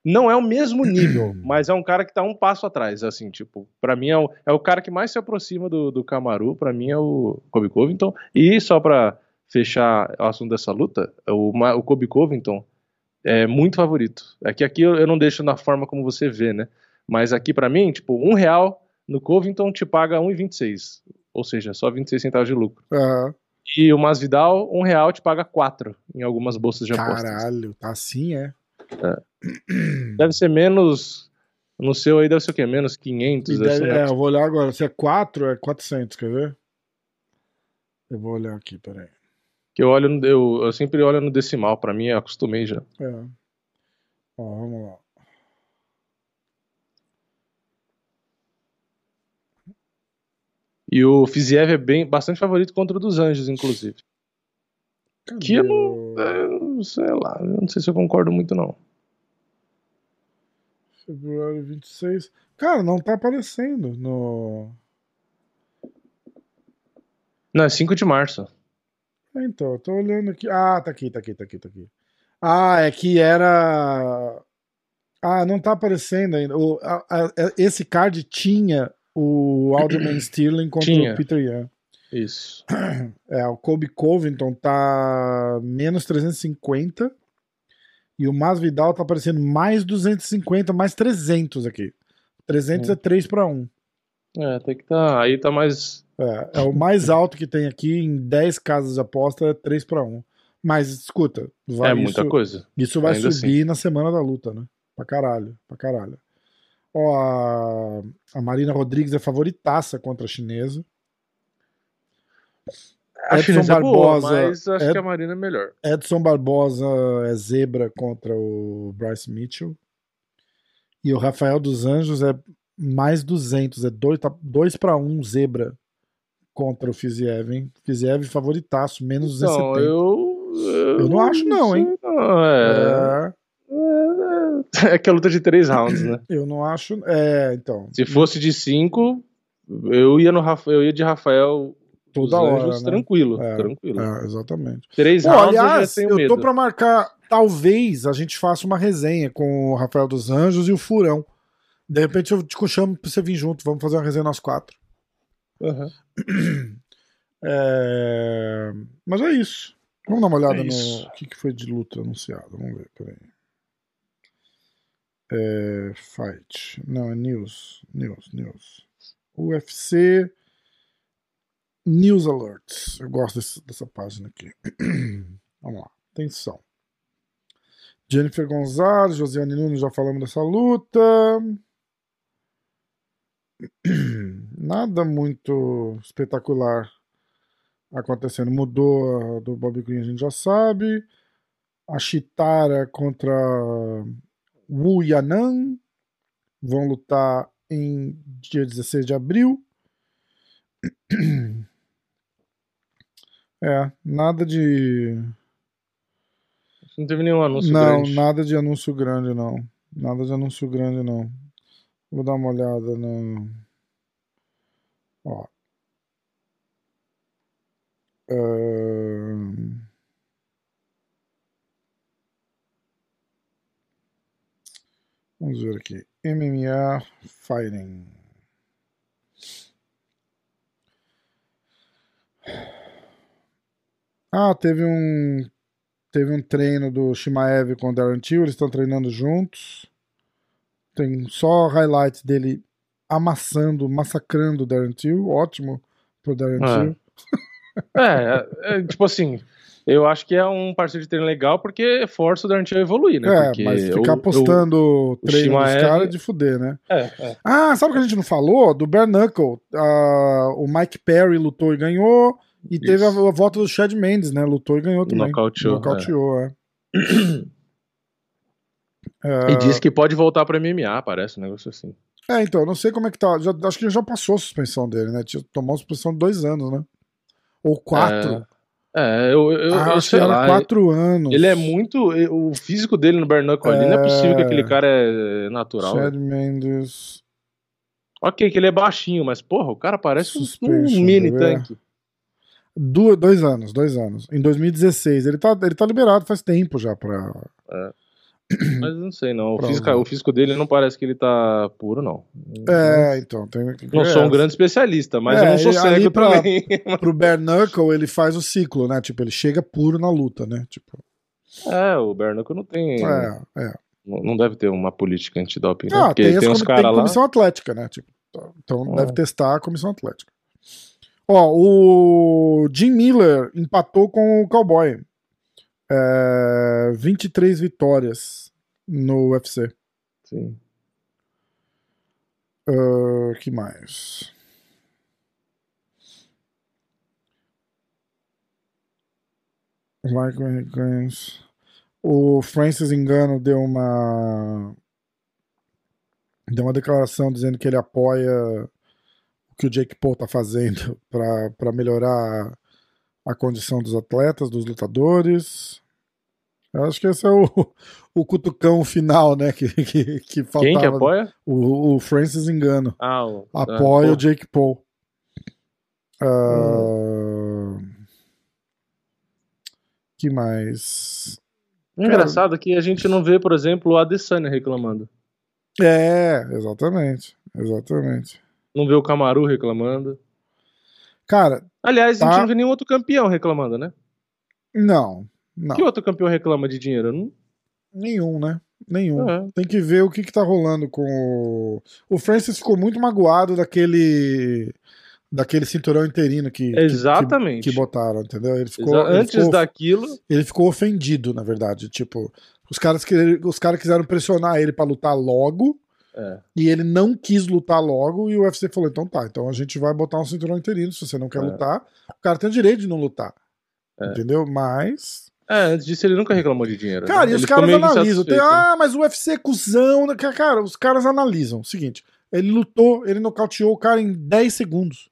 não é o mesmo nível, mas é um cara que tá um passo atrás, assim, tipo, pra mim é o, é o cara que mais se aproxima do, do Camaru, pra mim é o Kobe Covington, e só pra fechar o assunto dessa luta, o, o Kobe Covington é muito favorito, é que aqui eu, eu não deixo na forma como você vê, né, mas aqui pra mim, tipo, um real no Covington te paga 1,26, ou seja, só 26 centavos de lucro. Aham. E o Masvidal, um real te paga quatro em algumas bolsas de apostas. Caralho, tá assim, é? Deve ser menos. No seu aí deve ser o quê? Menos 500? E deve ser é, eu vou olhar agora. Se é 4, é 400, quer ver? Eu vou olhar aqui, peraí. Que eu, olho no- eu, eu sempre olho no decimal, pra mim acostumei já. É. Ó, vamos lá. E o Fiziev é bem, bastante favorito contra o dos Anjos, inclusive. Cadê Que eu não. sei lá, eu não sei se eu concordo muito, não. Februário 26. Cara, não tá aparecendo no. Não, é 5 de março. É, Então, eu tô olhando aqui. Ah, tá aqui, tá aqui, tá aqui, tá aqui. Ah, é que era. Ah, não tá aparecendo ainda. O, a- a- esse card tinha o Alderman Sterling contra Tinha. o Peter Young. Isso. É, o Kobe Covington tá menos 350 e o Masvidal tá aparecendo mais 250, mais 300 aqui. 300 é 3 para 1. É, tem que tá. Aí tá mais. É, é o mais alto que tem aqui em 10 casas de aposta é 3 para 1. Mas escuta, vai é muita isso, coisa. isso vai Ainda assim. subir na semana da luta, né? Pra caralho, pra caralho. Ó, a, a Marina Rodrigues é favoritaça contra a chinesa. A Edson chinesa é boa, Barbosa mas acho é- que a Marina é melhor. Edson Barbosa é zebra contra o Bryce Mitchell. E o Rafael dos Anjos é mais 200, é 2 para 1 zebra contra o Fiziev, hein? Fiziev favoritaço, menos Então, 270. eu. Eu, Eu não acho não, hein? não, é... É, é que é luta de três rounds, né? eu não acho. É, então. Se fosse de cinco, eu ia no eu ia de Rafael Toda dos hora, né? tranquilo, É, tranquilo. É, exatamente. Três Pô, rounds eu aliás, já tenho eu tô pra marcar. Talvez a gente faça uma resenha com o Rafael dos Anjos e o Furão. De repente eu te chamo pra você vir junto. Vamos fazer uma resenha nós quatro. Aham. É, Mas é isso. Vamos dar uma olhada É no o que, que foi de luta anunciado. Vamos ver, peraí. É... Fight. Não, é news. News, news. UFC News Alerts. Eu gosto desse- dessa página aqui. Vamos lá. Atenção. Jennifer Gonzalez, Josiane Nunes, já falamos dessa luta. Nada muito espetacular acontecendo. Mudou a do Bobby Green, a gente já sabe. A Chitara contra Wu Yanan vão lutar em dia 16 de abril. É, nada de. Não teve nenhum anúncio não, grande. nada de anúncio grande, não. Nada de anúncio grande, não. Vou dar uma olhada no. Ó. Vamos ver aqui. MMA Fighting. Ah, teve um teve um treino do Shimaev com o Darren Till, eles estão treinando juntos. Tem só highlights dele amassando, massacrando o Darren Till, ótimo pro Darren. Till. É, é, é, tipo assim, eu acho que é um parceiro de treino legal porque força o Darren Till a evoluir, né? É, Porque mas ficar postando treino dos caras é de fuder, né? É, é. Ah, sabe o que a gente não falou? Do Bare Knuckle. Ah, o Mike Perry lutou e ganhou. E teve a, Isso. a volta do Chad Mendes, né? Lutou e ganhou também. Nocauteou, Nocauteou, é. É, E diz que pode voltar pra MMA, parece um negócio assim. É, então, não sei como é que tá. Já- acho que já passou a suspensão dele, né? Tomou uma suspensão de dois anos, né? Ou quatro. É, eu, eu, ah, eu acho que sei era lá. quatro anos. Ele é muito. O físico dele no Bernacle ali, não é possível que aquele cara é natural. Chad Mendes. Ok, que ele é baixinho, mas porra, o cara parece um- um mini é. tanque. Du- dois anos, dois anos. Em 2016. Ele tá, ele tá liberado faz tempo já pra. Mas não sei, não. O físico, o físico dele não parece que ele tá puro, não. É, então. Tem, Não sou um é, grande especialista, mas É, eu não sou cego pra- também. Pro Bare Knuckle, ele faz o ciclo, né? Tipo, ele chega puro na luta, né? Tipo, É, o Bernacle não tem. é, é. Não não deve ter uma política antidoping, né? Ah, Porque tem, tem, uns caras lá. comissão atlética, né? Tipo, então Ah. deve testar a comissão atlética. Ó, o Jim Miller empatou com o Cowboy. É, 23 vitórias no UFC. Sim. O que mais? Michael Higgins. O Francis Engano deu uma deu uma declaração dizendo que ele apoia que o Jake Paul tá fazendo para melhorar a condição dos atletas, dos lutadores. Eu acho que esse é o, o cutucão final, né? Que, que, que faltava. Quem que apoia? O, o Francis Engano. Ah, o. Apoia ah, o Jake Paul. Ah, que mais? pô. Engraçado que a gente não vê, por exemplo, o Adesanya reclamando. É, exatamente. Exatamente. Não vê o Camaru reclamando. Cara, Aliás, a Tá. gente não vê nenhum outro campeão reclamando, né? não. Não. Que outro campeão reclama de dinheiro? Não... Nenhum, né? Nenhum. É. Tem que ver o que, que tá rolando com o. O Francis ficou muito magoado daquele. Daquele cinturão interino que, que- Exatamente. que, que botaram, entendeu? Ele ficou, Exa- ele Antes ficou- daquilo, ele ficou ofendido, na verdade. Tipo, os caras, querer, os caras quiseram pressionar ele pra lutar logo. É. E ele não quis lutar logo. E o UFC falou: então tá, então a gente vai botar um cinturão interino. Se você não quer É. lutar, o cara tem o direito de não lutar. É. Entendeu? Mas. é, antes disso ele nunca reclamou de dinheiro. Cara, né? e os Ele caras analisam. Tem, né? ah, mas o UFC é cuzão. né? Cara, os caras analisam. Seguinte, ele lutou, ele nocauteou o cara em 10 segundos.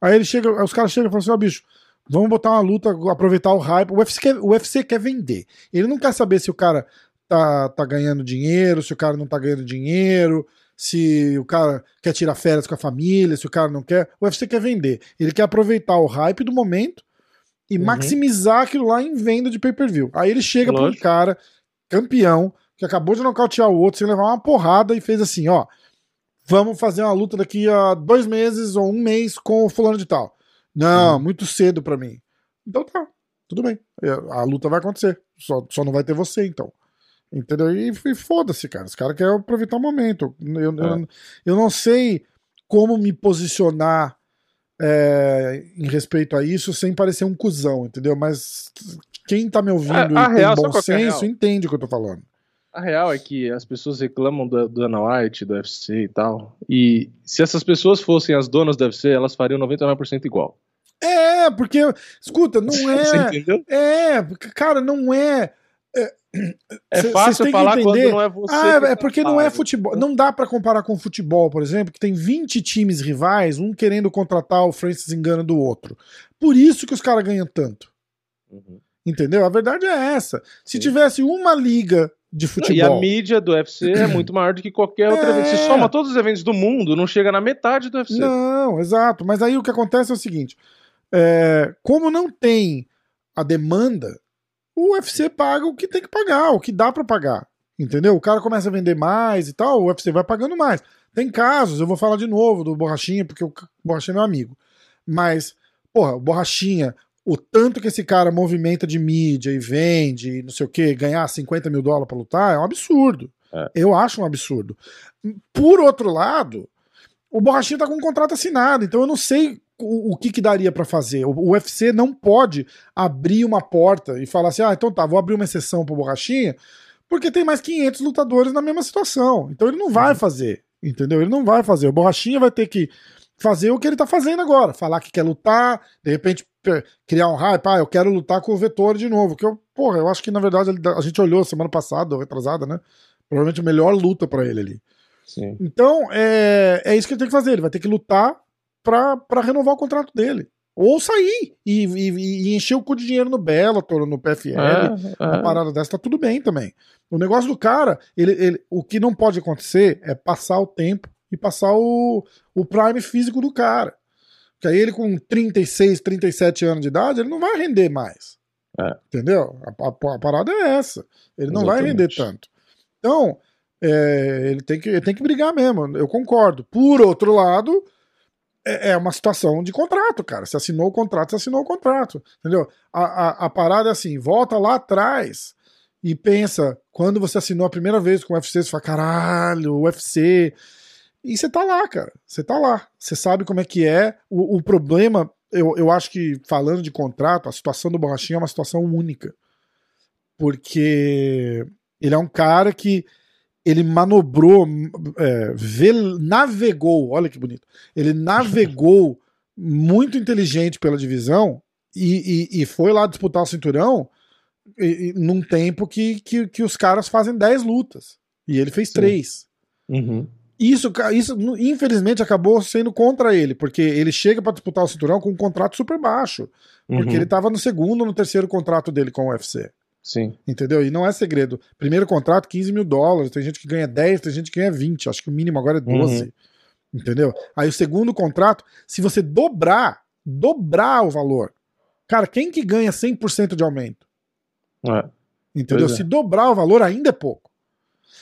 Aí ele chega, os caras chegam e falam assim: ó, bicho, vamos botar uma luta, aproveitar o hype. O UFC, quer, o UFC quer vender. Ele não quer saber se o cara tá, tá ganhando dinheiro, se o cara não tá ganhando dinheiro, se o cara quer tirar férias com a família, se o cara não quer. O UFC quer vender. Ele quer aproveitar o hype do momento e Uhum. maximizar aquilo lá em venda de pay-per-view. Aí ele chega pra um cara campeão que acabou de nocautear o outro sem levar uma porrada e fez assim, ó, vamos fazer uma luta daqui a dois meses ou um mês com o fulano de tal. Não, muito cedo pra mim. Então tá, tudo bem. É, A luta vai acontecer. Só, só não vai ter você, então. Entendeu? E, e foda-se, cara. Os caras querem aproveitar o momento. Eu, eu, eu não sei como me posicionar é, em respeito a isso sem parecer um cuzão, entendeu? Mas quem tá me ouvindo A- a e real, tem bom é senso real? entende o que eu tô falando. A real é que as pessoas reclamam do, do Dana White, do UFC e tal. E se essas pessoas fossem as donas do UFC, elas fariam 99% igual. É, porque, escuta, não Você é. entendeu? É, porque, cara, não é. É Cê- fácil falar quando não é você. Ah, é porque não é faz. futebol. Não dá pra comparar com futebol, por exemplo, que tem 20 times rivais, um querendo contratar o Francis Engano do outro. Por isso que os caras ganham tanto. Uhum. Entendeu? A verdade é essa. Se Sim. tivesse uma liga de E a futebol. mídia do UFC é muito maior do que qualquer outro É. evento. Se soma todos os eventos do mundo, não chega na metade do UFC. Não, exato. Mas aí o que acontece é o seguinte: é, como não tem a demanda, o UFC paga o que tem que pagar, o que dá pra pagar. Entendeu? O cara começa a vender mais e tal, o UFC vai pagando mais. Tem casos, eu vou falar de novo do Borrachinha, porque o Borrachinha é meu amigo. Mas, porra, o Borrachinha, o tanto que esse cara movimenta de mídia e vende, e não sei o que, ganhar 50 mil dólares pra lutar, é um absurdo. É. Eu acho um absurdo. Por outro lado, o Borrachinha tá com um contrato assinado, então eu não sei o, o que, que daria pra fazer. O, o UFC não pode abrir uma porta e falar assim: ah, então tá, vou abrir uma exceção pro Borrachinha, porque tem mais 500 lutadores na mesma situação. Então ele não vai fazer, entendeu? Ele não vai fazer. O Borrachinha vai ter que fazer o que ele tá fazendo agora, falar que quer lutar, de repente pe- criar um hype, ah, eu quero lutar com o Vettori de novo, que eu, porra, eu acho que na verdade a gente olhou semana passada, ou retrasada, né? Provavelmente a melhor luta pra ele ali. Sim. Então, é, é isso que ele tem que fazer. Ele vai ter que lutar pra, pra renovar o contrato dele. Ou sair e, e- e encher o cu de dinheiro no Bellator, no PFL. É, Uma é. parada dessa tá tudo bem também. O negócio do cara, ele, ele, o que não pode acontecer é passar o tempo e passar o, o prime físico do cara. Porque aí ele com 36, 37 anos de idade, ele não vai render mais. É. Entendeu? A, a- a parada é essa. Ele não vai render tanto. Então, é, ele, tem que, ele tem que brigar mesmo. Eu concordo. Por outro lado, é, é uma situação de contrato, cara. Você assinou o contrato, você assinou o contrato. Entendeu? A, a, a parada é assim: volta lá atrás e pensa, quando você assinou a primeira vez com o UFC, você fala, caralho, UFC. E você tá lá, cara. Você tá lá. Você sabe como é que é. O, o problema, eu, eu acho que, falando de contrato, a situação do Borrachinha é uma situação única. Porque ele é um cara que ele manobrou, é, vel- navegou, olha que bonito. Ele navegou muito inteligente pela divisão e, e- e foi lá disputar o cinturão e- num tempo que, que, que os caras fazem 10 lutas. E ele fez Sim. três. Uhum. Isso, isso, infelizmente, acabou sendo contra ele, porque ele chega pra disputar o cinturão com um contrato super baixo. Porque Uhum. ele tava no segundo ou no terceiro contrato dele com o UFC. Sim. Entendeu? E não é segredo. Primeiro contrato, 15 mil dólares. Tem gente que ganha 10, tem gente que ganha 20. Acho que o mínimo agora é 12. Entendeu? Aí o segundo contrato, se você dobrar, dobrar o valor. Cara, quem que ganha 100% de aumento? É. Entendeu? É. Se dobrar o valor, ainda é pouco.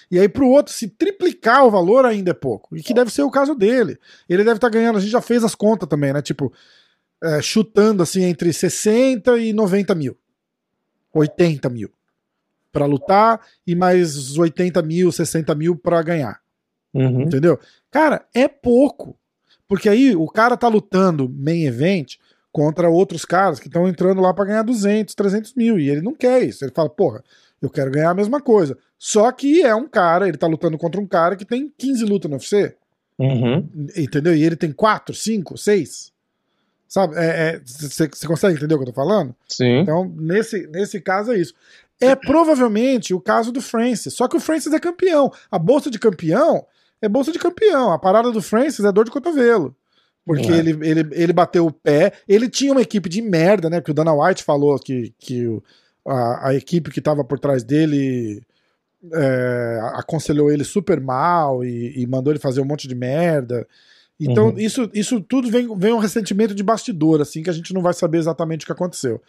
E aí pro outro, se triplicar o valor, ainda é pouco. E que deve ser o caso dele. Ele deve estar ganhando, a gente já fez as contas também, né? Tipo, é, chutando assim entre 60 e 90 mil. 80 mil. Pra lutar e mais 80 mil, 60 mil pra ganhar. Uhum. Entendeu? Cara, é pouco. Porque aí o cara tá lutando main event contra outros caras que estão entrando lá pra ganhar 200, 300 mil. E ele não quer isso. Ele fala, porra, eu quero ganhar a mesma coisa. Só que é um cara, ele tá lutando contra um cara que tem 15 lutas no UFC. Uhum. Entendeu? E ele tem 4, 5, 6. Sabe? Você consegue entender o que eu tô falando? Sim. Então, nesse, nesse caso é isso. É provavelmente o caso do Francis. Só que o Francis é campeão. A bolsa de campeão é bolsa de campeão. A parada do Francis é dor de cotovelo. Porque É. ele, ele, ele bateu o pé. Ele tinha uma equipe de merda, né? Que o Dana White falou que, que o- a, a equipe que tava por trás dele é, aconselhou ele super mal e, e mandou ele fazer um monte de merda. Então, Uhum. isso, isso tudo vem, vem um ressentimento de bastidor, assim, que a gente não vai saber exatamente o que aconteceu.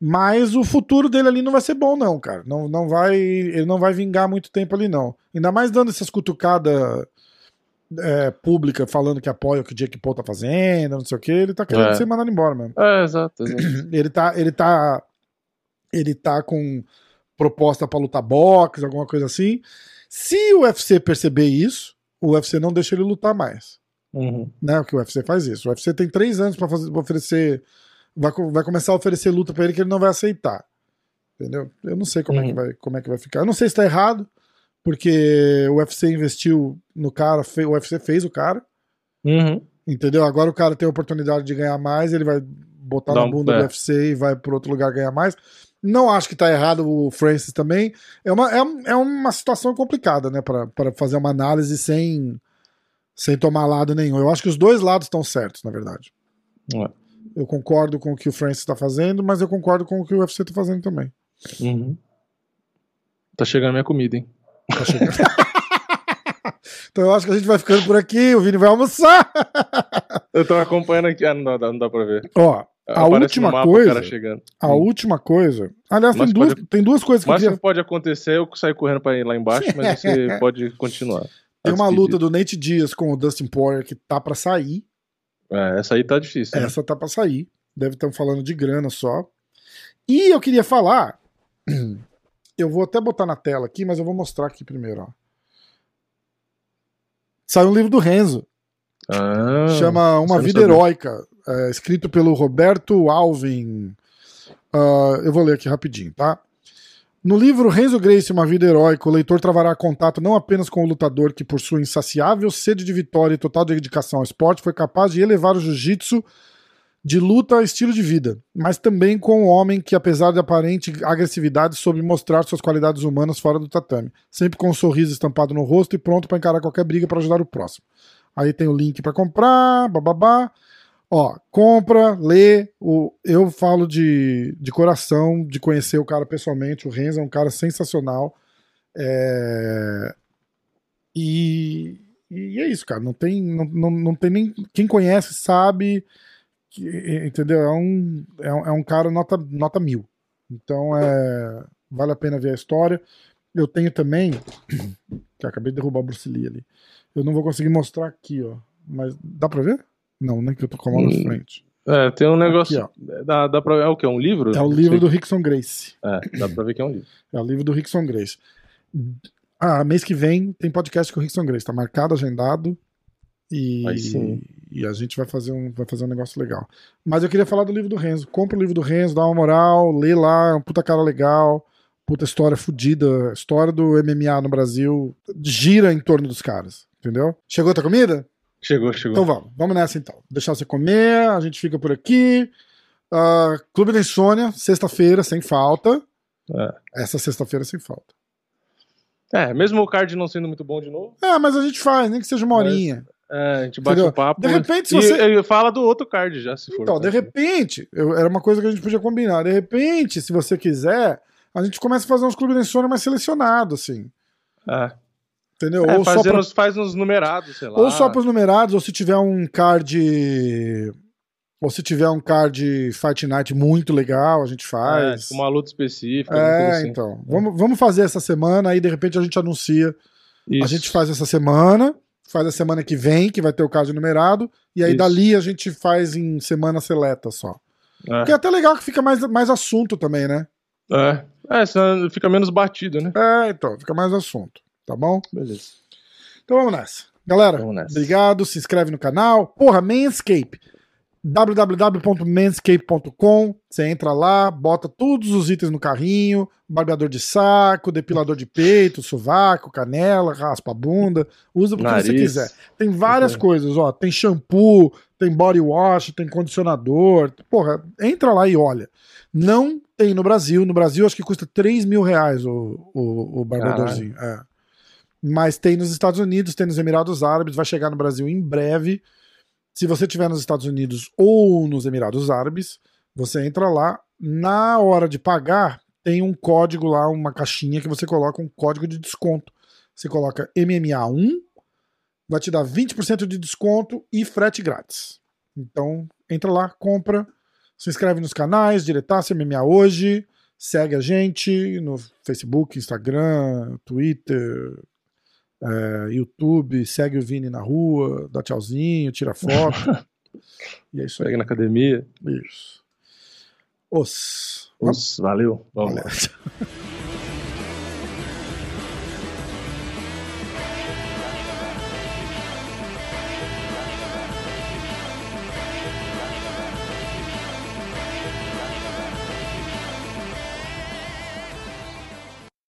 Mas o futuro dele ali não vai ser bom, não, cara. Não, não vai, ele não vai vingar muito tempo ali, não. Ainda mais dando essas cutucadas é, públicas, falando que apoia o que o Jake Paul tá fazendo, não sei o que. Ele tá querendo É. ser mandado embora mesmo. É, exato, exato. Ele tá, ele tá, ele tá com proposta pra lutar boxe, alguma coisa assim. Se o UFC perceber isso, o UFC não deixa ele lutar mais Uhum. né? Porque o UFC faz isso. O UFC tem três anos pra oferecer. Vai, vai começar a oferecer luta pra ele que ele não vai aceitar. Entendeu? Eu não sei como, é, que Uhum. vai, como é que vai ficar. Eu não sei se tá errado, porque o UFC investiu no cara, o UFC fez o cara, Uhum. entendeu? Agora o cara tem a oportunidade de ganhar mais, ele vai botar Dá na bunda do é. UFC e vai por outro lugar ganhar mais. Não acho que tá errado o Francis também. É uma, é, é uma situação complicada, né? Pra fazer uma análise sem, sem tomar lado nenhum. Eu acho que os dois lados estão certos, na verdade. É. Eu concordo com o que o Francis tá fazendo, mas eu concordo com o que o UFC tá fazendo também. Uhum. Tá chegando minha comida, hein? Tá chegando. então eu acho que a gente vai ficando por aqui, o Vini vai almoçar. Eu tô acompanhando aqui. Ah, não dá, não dá pra ver. Ó, a Aparece última coisa, a Hum. última coisa. Aliás, tem Mas duas, pode- tem duas coisas que eu Mas queria. pode acontecer eu sair correndo pra ir lá embaixo, mas você pode continuar. Tem uma luta do Nate Diaz com o Dustin Poirier que tá pra sair. É, essa aí tá difícil. né? Essa tá pra sair. Deve estar falando de grana só. E eu queria falar. Eu vou até botar na tela aqui, mas eu vou mostrar aqui primeiro. Ó. Saiu um livro do Renzo. Ah, chama Uma Vida sabia. Heróica. é, escrito pelo Roberto Alvin. Ah, eu vou ler aqui rapidinho, tá? No livro Renzo Gracie, Uma Vida Heróica, o leitor travará contato não apenas com o lutador que, por sua insaciável sede de vitória e total dedicação ao esporte, foi capaz de elevar o jiu-jitsu de luta a estilo de vida, mas também com um homem que, apesar de aparente agressividade, soube mostrar suas qualidades humanas fora do tatame, sempre com um sorriso estampado no rosto e pronto para encarar qualquer briga para ajudar o próximo. Aí tem o link para comprar, bababá. Ó, compra, lê. O, eu falo de, de coração, de conhecer o cara pessoalmente. O Renzo é um cara sensacional. É... E, e é isso, cara. Não tem, não, não, não tem nem. Quem conhece sabe. Que, entendeu? É um, é um, é um cara nota, nota mil. Então é, vale a pena ver a história. Eu tenho também. Que acabei de derrubar a Bruce Lee ali. Eu não vou conseguir mostrar aqui, ó. Mas dá pra ver? Não, nem que eu tô com a mão na frente. É, tem um negócio. Aqui, dá, dá pra, é o que? É um livro? É o livro do Rickson Grace. É, dá pra ver que é um livro. É o livro do Rickson Grace. Ah, mês que vem tem podcast com o Rickson Grace. Tá marcado, agendado. E, e a gente vai fazer, um, vai fazer um negócio legal. Mas eu queria falar do livro do Renzo. Compra o livro do Renzo, dá uma moral, lê lá, é um puta cara legal. Puta história fodida. História do MMA no Brasil gira em torno dos caras. Entendeu? Chegou a tua comida? Chegou, chegou. Então vamos, vamos nessa então. Deixar você comer, a gente fica por aqui. Ah, Clube da Insônia, sexta-feira, sem falta. É. Essa sexta-feira sem falta. É, mesmo o card não sendo muito bom de novo, É, mas a gente faz, nem que seja uma Mas, horinha. é, a gente bate Entendeu? um papo. De repente, se você- e fala do outro card já, se for. Então, de tá? repente, eu- era uma coisa que a gente podia combinar. De repente, se você quiser, a gente começa a fazer uns clubes da insônia mais selecionados, assim. É. Entendeu? É, ou, só pra, faz nos numerados, sei lá. ou só pros numerados, ou se tiver um card. Ou se tiver um card Fight Night muito legal, a gente É, faz. tipo uma luta específica. É, assim. então. Vamos, vamos fazer essa semana, aí de repente a gente anuncia. Isso. A gente faz essa semana, faz a semana que vem, que vai ter o card numerado, e aí Isso. dali a gente faz em semana seleta só. É. Porque é até legal que fica mais, mais assunto também, né? É. é, senão fica menos batido, né? É, então, fica mais assunto, tá bom? Beleza. Então vamos nessa. Galera, Vamos nessa. obrigado, se inscreve no canal. Porra, Manscape. www.manscape.com Você entra lá, bota todos os itens no carrinho: barbeador de saco, depilador de peito, sovaco, canela, raspa a bunda. Usa porque você Nariz. quiser. Tem várias Uhum. coisas, ó. Tem shampoo, tem body wash, tem condicionador. Porra, entra lá e olha. Não tem no Brasil. No Brasil, acho que custa 3 mil reais o, o, o barbeadorzinho. É. Mas tem nos Estados Unidos, tem nos Emirados Árabes, vai chegar no Brasil em breve. Se você estiver nos Estados Unidos ou nos Emirados Árabes, você entra lá. Na hora de pagar, tem um código lá, uma caixinha que você coloca um código de desconto. Você coloca MMA1, vai te dar 20% de desconto e frete grátis. Então, entra lá, compra, se inscreve nos canais, Diretaço MMA Hoje, segue a gente no Facebook, Instagram, Twitter, é, YouTube, segue o Vini na rua, dá tchauzinho, tira foto. e é isso aí. Segue na academia. Isso. Os. Os, valeu. Vamos. Valeu.